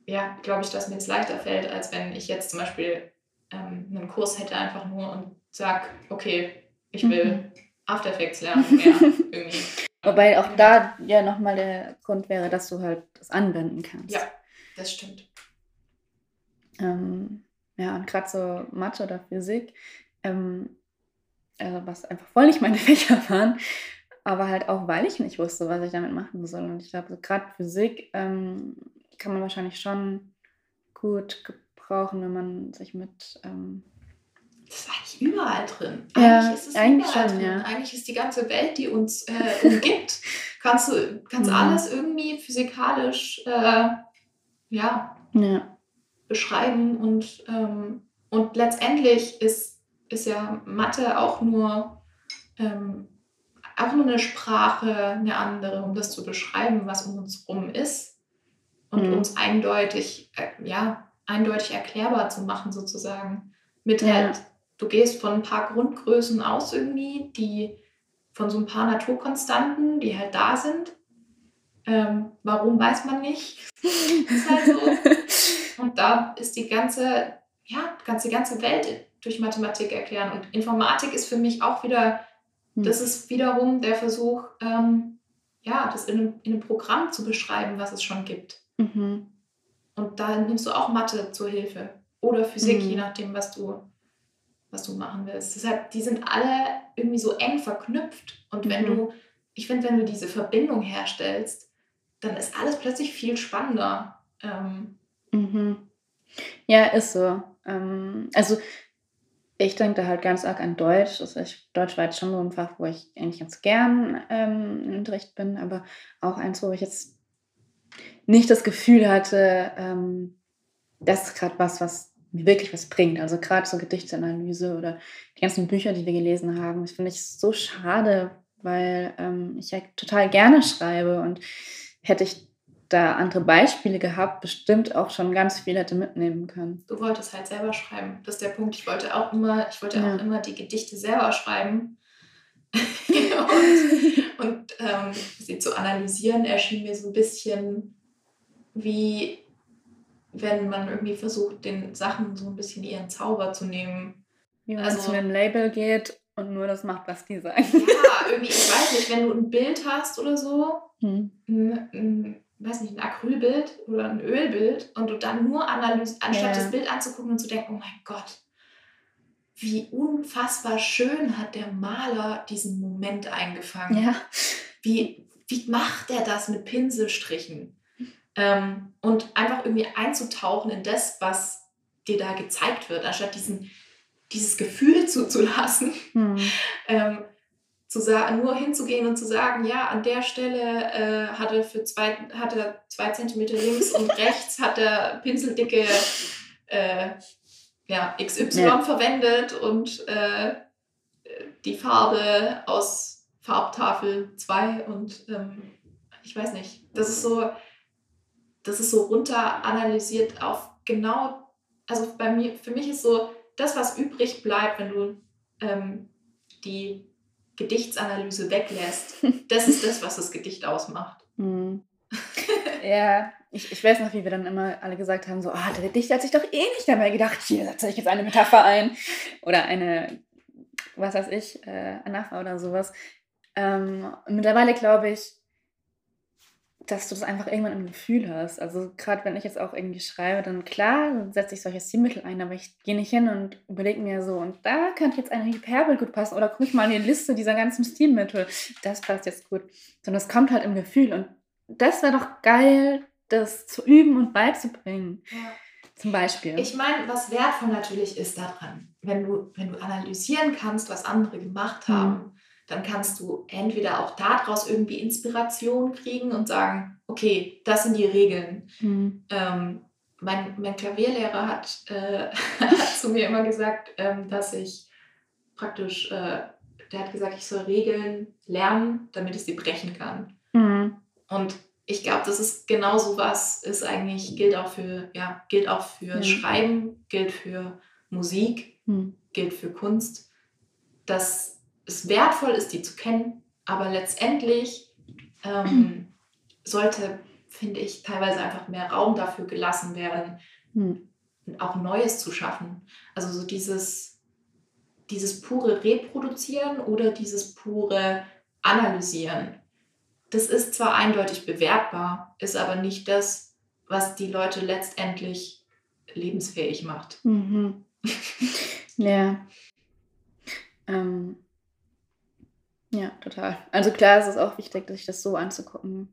ja, glaube ich, dass mir das leichter fällt, als wenn ich jetzt zum Beispiel ähm, einen Kurs hätte einfach nur und sag, okay, ich will Mhm. After Effects lernen, mehr irgendwie. Wobei auch da ja nochmal der Grund wäre, dass du halt das anwenden kannst. Ja, das stimmt. Ähm, ja, und gerade so Mathe oder Physik, ähm, also was einfach voll nicht meine Fächer waren, aber halt auch, weil ich nicht wusste, was ich damit machen soll. Und ich glaube, so gerade Physik ähm, kann man wahrscheinlich schon gut gebrauchen, wenn man sich mit ähm, das ist eigentlich überall drin. Eigentlich ja, ist es eigentlich überall schon, drin. Ja. Eigentlich ist die ganze Welt, die uns äh, umgibt, kannst du kannst mhm. alles irgendwie physikalisch äh, ja, ja, beschreiben und, ähm, und letztendlich ist, ist ja Mathe auch nur, ähm, auch nur eine Sprache, eine andere, um das zu beschreiben, was um uns rum ist und mhm. uns eindeutig, äh, ja, eindeutig erklärbar zu machen sozusagen. Mit ja. halt du gehst von ein paar Grundgrößen aus irgendwie, die von so ein paar Naturkonstanten, die halt da sind. Ähm, warum weiß man nicht. ist halt so. Und da ist die ganze, ja, ganze, ganze Welt durch Mathematik erklären. Und Informatik ist für mich auch wieder, hm. das ist wiederum der Versuch, ähm, ja, das in einem, in einem Programm zu beschreiben, was es schon gibt. Mhm. Und da nimmst du auch Mathe zur Hilfe. Oder Physik, mhm. je nachdem, was du was du machen willst. Deshalb, die sind alle irgendwie so eng verknüpft. Und wenn mhm. du, ich finde, wenn du diese Verbindung herstellst, dann ist alles plötzlich viel spannender. Ähm, mhm. Ja, ist so. Ähm, also ich denke da halt ganz arg an Deutsch. Also ich, Deutsch war jetzt schon so ein Fach, wo ich eigentlich ganz gern ähm, im Unterricht bin, aber auch eins, wo ich jetzt nicht das Gefühl hatte, ähm, das ist gerade was, was mir wirklich was bringt. Also gerade so Gedichtsanalyse oder die ganzen Bücher, die wir gelesen haben, das finde ich so schade, weil ähm, ich ja total gerne schreibe und hätte ich da andere Beispiele gehabt, bestimmt auch schon ganz viel hätte mitnehmen können. Du wolltest halt selber schreiben. Das ist der Punkt. Ich wollte auch immer, ich wollte ja. auch immer die Gedichte selber schreiben. und, und ähm, sie zu analysieren erschien mir so ein bisschen wie wenn man irgendwie versucht, den Sachen so ein bisschen ihren Zauber zu nehmen. Man also, zu einem Label geht und nur das macht, was die sagen. Ja, irgendwie, ich weiß nicht, wenn du ein Bild hast oder so, hm. ein, ein, weiß nicht, ein Acrylbild oder ein Ölbild und du dann nur analysierst, anstatt ja. das Bild anzugucken und zu denken, oh mein Gott, wie unfassbar schön hat der Maler diesen Moment eingefangen. Ja. Wie, wie macht er das mit Pinselstrichen? Ähm, und einfach irgendwie einzutauchen in das, was dir da gezeigt wird, anstatt diesen, dieses Gefühl zuzulassen, mhm. ähm, zu sagen, nur hinzugehen und zu sagen, ja, an der Stelle äh, hat, er für zwei, hat er zwei Zentimeter links und rechts hat er pinseldicke äh, ja, XY ja. verwendet und äh, die Farbe aus Farbtafel 2 und ähm, ich weiß nicht, das ist so, das ist so runter analysiert auf genau, also bei mir, für mich ist so, das, was übrig bleibt, wenn du ähm, die Gedichtsanalyse weglässt, das ist das, was das Gedicht ausmacht. Mhm. ja, ich, ich weiß noch, wie wir dann immer alle gesagt haben, so, ah, oh, der Dichter hat sich doch eh nicht dabei gedacht, hier setze ich jetzt eine Metapher ein oder eine, was weiß ich, äh, Anapha oder sowas. Ähm, mittlerweile glaube ich, dass du das einfach irgendwann im Gefühl hast. Also gerade wenn ich jetzt auch irgendwie schreibe, dann klar, setze ich solche Stilmittel ein, aber ich gehe nicht hin und überlege mir so, und da könnte jetzt eine Hyperbel gut passen oder gucke ich mal in die Liste dieser ganzen Stilmittel, das passt jetzt gut. Sondern es kommt halt im Gefühl und das wäre doch geil, das zu üben und beizubringen. Ja. Zum Beispiel. Ich meine, was wertvoll natürlich ist daran, wenn du, wenn du analysieren kannst, was andere gemacht haben, mhm dann kannst du entweder auch daraus irgendwie Inspiration kriegen und sagen, okay, das sind die Regeln. Mhm. Ähm, mein, mein Klavierlehrer hat, äh, hat zu mir immer gesagt, ähm, dass ich praktisch, äh, der hat gesagt, ich soll Regeln lernen, damit ich sie brechen kann. Mhm. Und ich glaube, das ist genau so was, ist eigentlich, gilt auch für, ja, gilt auch für mhm. Schreiben, gilt für Musik, mhm. gilt für Kunst, dass es wertvoll ist, die zu kennen, aber letztendlich ähm, sollte, finde ich, teilweise einfach mehr Raum dafür gelassen werden, hm. auch Neues zu schaffen. Also so dieses, dieses pure Reproduzieren oder dieses pure Analysieren. das ist zwar eindeutig bewertbar, ist aber nicht das, was die Leute letztendlich lebensfähig macht. Mhm. ja. Ähm, ja, total. Also klar, es ist auch wichtig, sich das so anzugucken.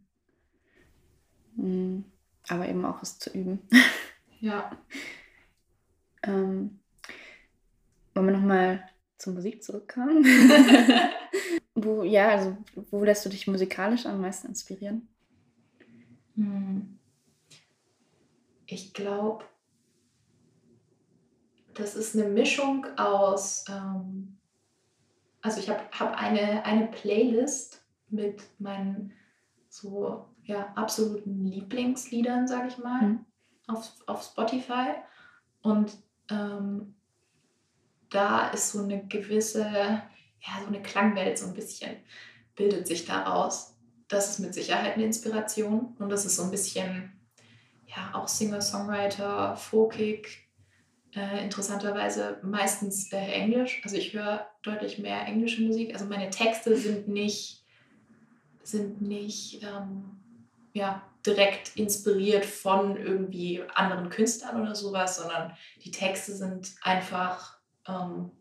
Mhm. Aber eben auch es zu üben. Ja. ähm, wollen wir nochmal zur Musik zurückkommen? wo, ja, also wo lässt du dich musikalisch am meisten inspirieren? Hm. Ich glaube, das ist eine Mischung aus, ähm, also ich habe hab eine, eine Playlist mit meinen so ja, absoluten Lieblingsliedern, sage ich mal, mhm. auf, auf Spotify. Und ähm, da ist so eine gewisse, ja, so eine Klangwelt so ein bisschen, bildet sich daraus. Das ist mit Sicherheit eine Inspiration und das ist so ein bisschen, ja, auch Singer-Songwriter, folkig, äh, interessanterweise meistens äh, Englisch. Also ich höre deutlich mehr englische Musik. Also meine Texte sind nicht, sind nicht ähm, ja, direkt inspiriert von irgendwie anderen Künstlern oder sowas, sondern die Texte sind einfach ähm,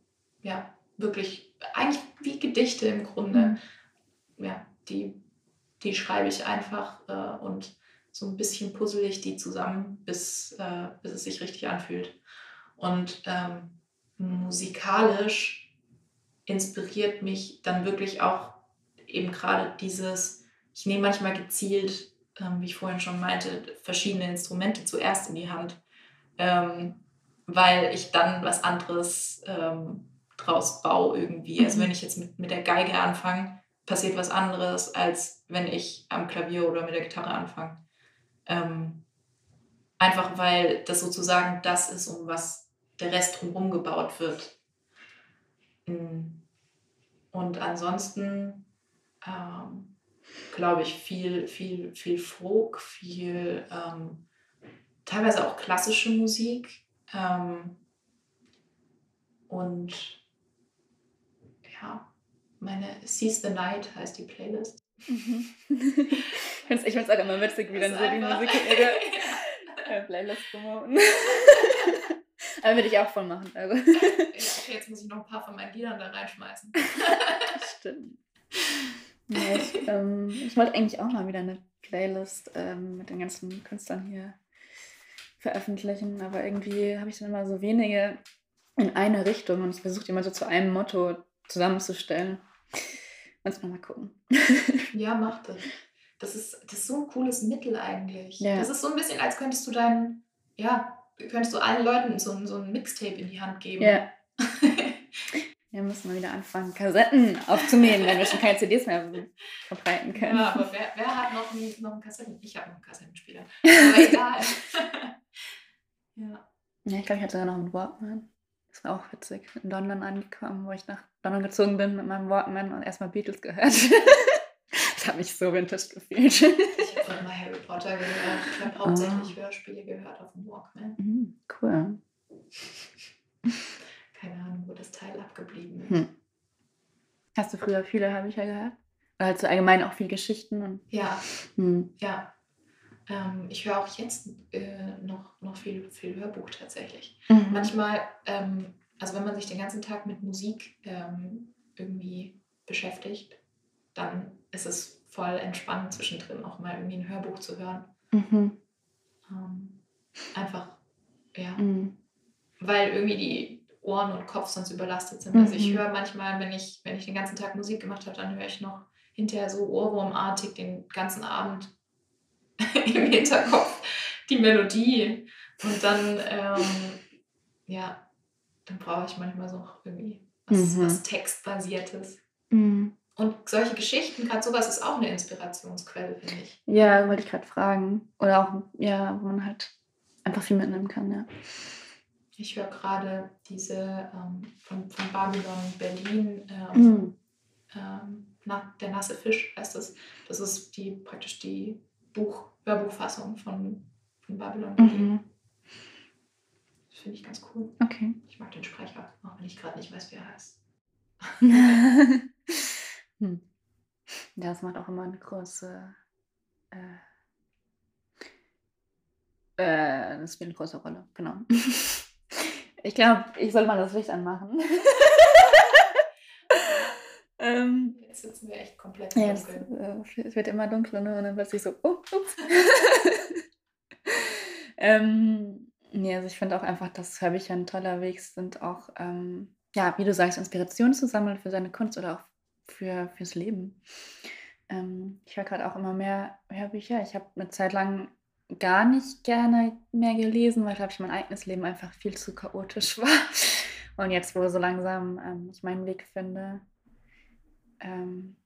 ja, wirklich eigentlich wie Gedichte im Grunde. Mhm. Ja, die, die schreibe ich einfach äh, und so ein bisschen puzzle ich die zusammen, bis, äh, bis es sich richtig anfühlt. Und ähm, musikalisch inspiriert mich dann wirklich auch eben gerade dieses, ich nehme manchmal gezielt, ähm, wie ich vorhin schon meinte, verschiedene Instrumente zuerst in die Hand, ähm, weil ich dann was anderes ähm, draus baue irgendwie. Also mhm. wenn ich jetzt mit, mit der Geige anfange, passiert was anderes, als wenn ich am Klavier oder mit der Gitarre anfange. Ähm, einfach weil das sozusagen das ist, um was der Rest drumherum gebaut wird. Und ansonsten ähm, glaube ich viel, viel, viel Folk, viel ähm, teilweise auch klassische Musik. Ähm, und ja, meine Seize the Night heißt die Playlist. Mhm. ich finde es auch immer witzig, wie dann so die Musik ihre. Playlist promoten. Aber würde ich auch voll machen. Also. Okay, jetzt muss ich noch ein paar von meinen Liedern da reinschmeißen. Stimmt. Ja, ich, ähm, ich wollte eigentlich auch mal wieder eine Playlist ähm, mit den ganzen Künstlern hier veröffentlichen, aber irgendwie habe ich dann immer so wenige in eine Richtung und ich versuche die immer so zu einem Motto zusammenzustellen. Muss mal gucken. ja, mach das. Das ist, das ist so ein cooles Mittel eigentlich. Ja. Das ist so ein bisschen, als könntest du deinen, ja, könntest du allen Leuten so, so ein Mixtape in die Hand geben. Ja. wir müssen mal wieder anfangen, Kassetten aufzunehmen, wenn wir schon keine CDs mehr verbreiten können. Ja, aber wer, wer hat noch einen, noch einen Kassetten? Ich habe noch einen Kassettenspieler. Aber egal. ja. Ja, ich glaube, ich hatte sogar noch einen Walkman. Das war auch witzig. In London angekommen, wo ich nach London gezogen bin mit meinem Walkman und erstmal Beatles gehört. Hat mich so vintage gefühlt habe mal Harry Potter gehört. Ich habe hauptsächlich oh. Hörspiele gehört auf dem Walkman. Mhm, cool. Keine Ahnung, wo das Teil abgeblieben ist. Hm. Hast du früher viele Hörbücher gehört? Oder hast du allgemein auch viel Geschichten? ja, hm. ja. Ähm, ich höre auch jetzt äh, noch, noch viel, viel Hörbuch tatsächlich. Mhm. Manchmal, ähm, also wenn man sich den ganzen Tag mit Musik ähm, irgendwie beschäftigt, dann ist es voll entspannt zwischendrin auch mal irgendwie ein Hörbuch zu hören. Mhm. Ähm, einfach, ja. Mhm. Weil irgendwie die Ohren und Kopf sonst überlastet sind. Also ich mhm. höre manchmal, wenn ich, wenn ich den ganzen Tag Musik gemacht habe, dann höre ich noch hinterher so ohrwurmartig den ganzen Abend im Hinterkopf die Melodie. Und dann, ähm, ja, dann brauche ich manchmal so irgendwie was, mhm. was Textbasiertes. Mhm. Und solche Geschichten, gerade sowas ist auch eine Inspirationsquelle, finde ich. Ja, wollte ich gerade fragen. Oder auch, ja, wo man halt einfach viel mitnehmen kann, ja. Ich höre gerade diese ähm, von, von Babylon Berlin, ähm, mm. ähm, na, Der nasse Fisch heißt das. Das ist die praktisch die Buch, Hörbuchfassung von, von Babylon Berlin. Mhm. Das finde ich ganz cool. Okay. Ich mag den Sprecher, auch wenn ich gerade nicht weiß, wie er heißt. Hm. Ja, das macht auch immer eine große, äh äh, das spielt eine große Rolle, genau. Ich glaube, ich soll mal das Licht anmachen. Ähm, Jetzt sitzen wir echt komplett ja, es, äh, es, wird immer dunkler ne? und dann plötzlich so, oh, ups. ähm, nee, also ich finde auch einfach, dass Hörbücher ein toller Weg sind, auch, ähm, ja, wie du sagst, Inspiration zu sammeln für seine Kunst oder auch für, fürs Leben. Ähm, ich höre gerade auch immer mehr Hörbücher. Ich habe eine Zeit lang gar nicht gerne mehr gelesen, weil, glaube ich, mein eigenes Leben einfach viel zu chaotisch war. Und jetzt, wo so langsam ähm, ich meinen Weg finde, ähm,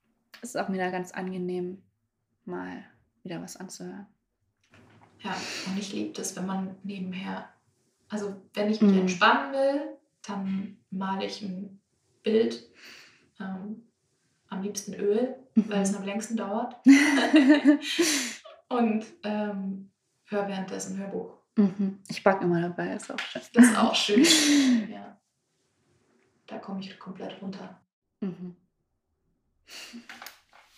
ist es auch wieder ganz angenehm, mal wieder was anzuhören. Ja, und ich liebe das, wenn man nebenher, also wenn ich mich mhm. entspannen will, dann male ich ein Bild, ähm, am liebsten Öl, mhm. weil es am längsten dauert. und ähm, höre währenddessen Hörbuch. Mhm. Ich backe immer dabei, ist auch schön. Das ist auch schön. ja. Da komme ich komplett runter. Mhm.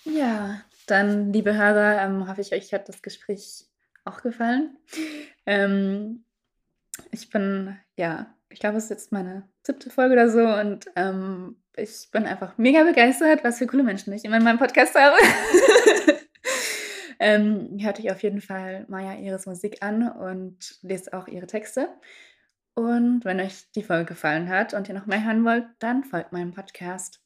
Ja, dann, liebe Hörer, ähm, hoffe ich, euch hat das Gespräch auch gefallen. Ähm, ich bin, ja, ich glaube, es ist jetzt meine siebte Folge oder so und ähm, ich bin einfach mega begeistert, was für coole Menschen ich immer in meinem Podcast habe. ähm, hört euch auf jeden Fall Maya Ihres Musik an und lest auch ihre Texte. Und wenn euch die Folge gefallen hat und ihr noch mehr hören wollt, dann folgt meinem Podcast.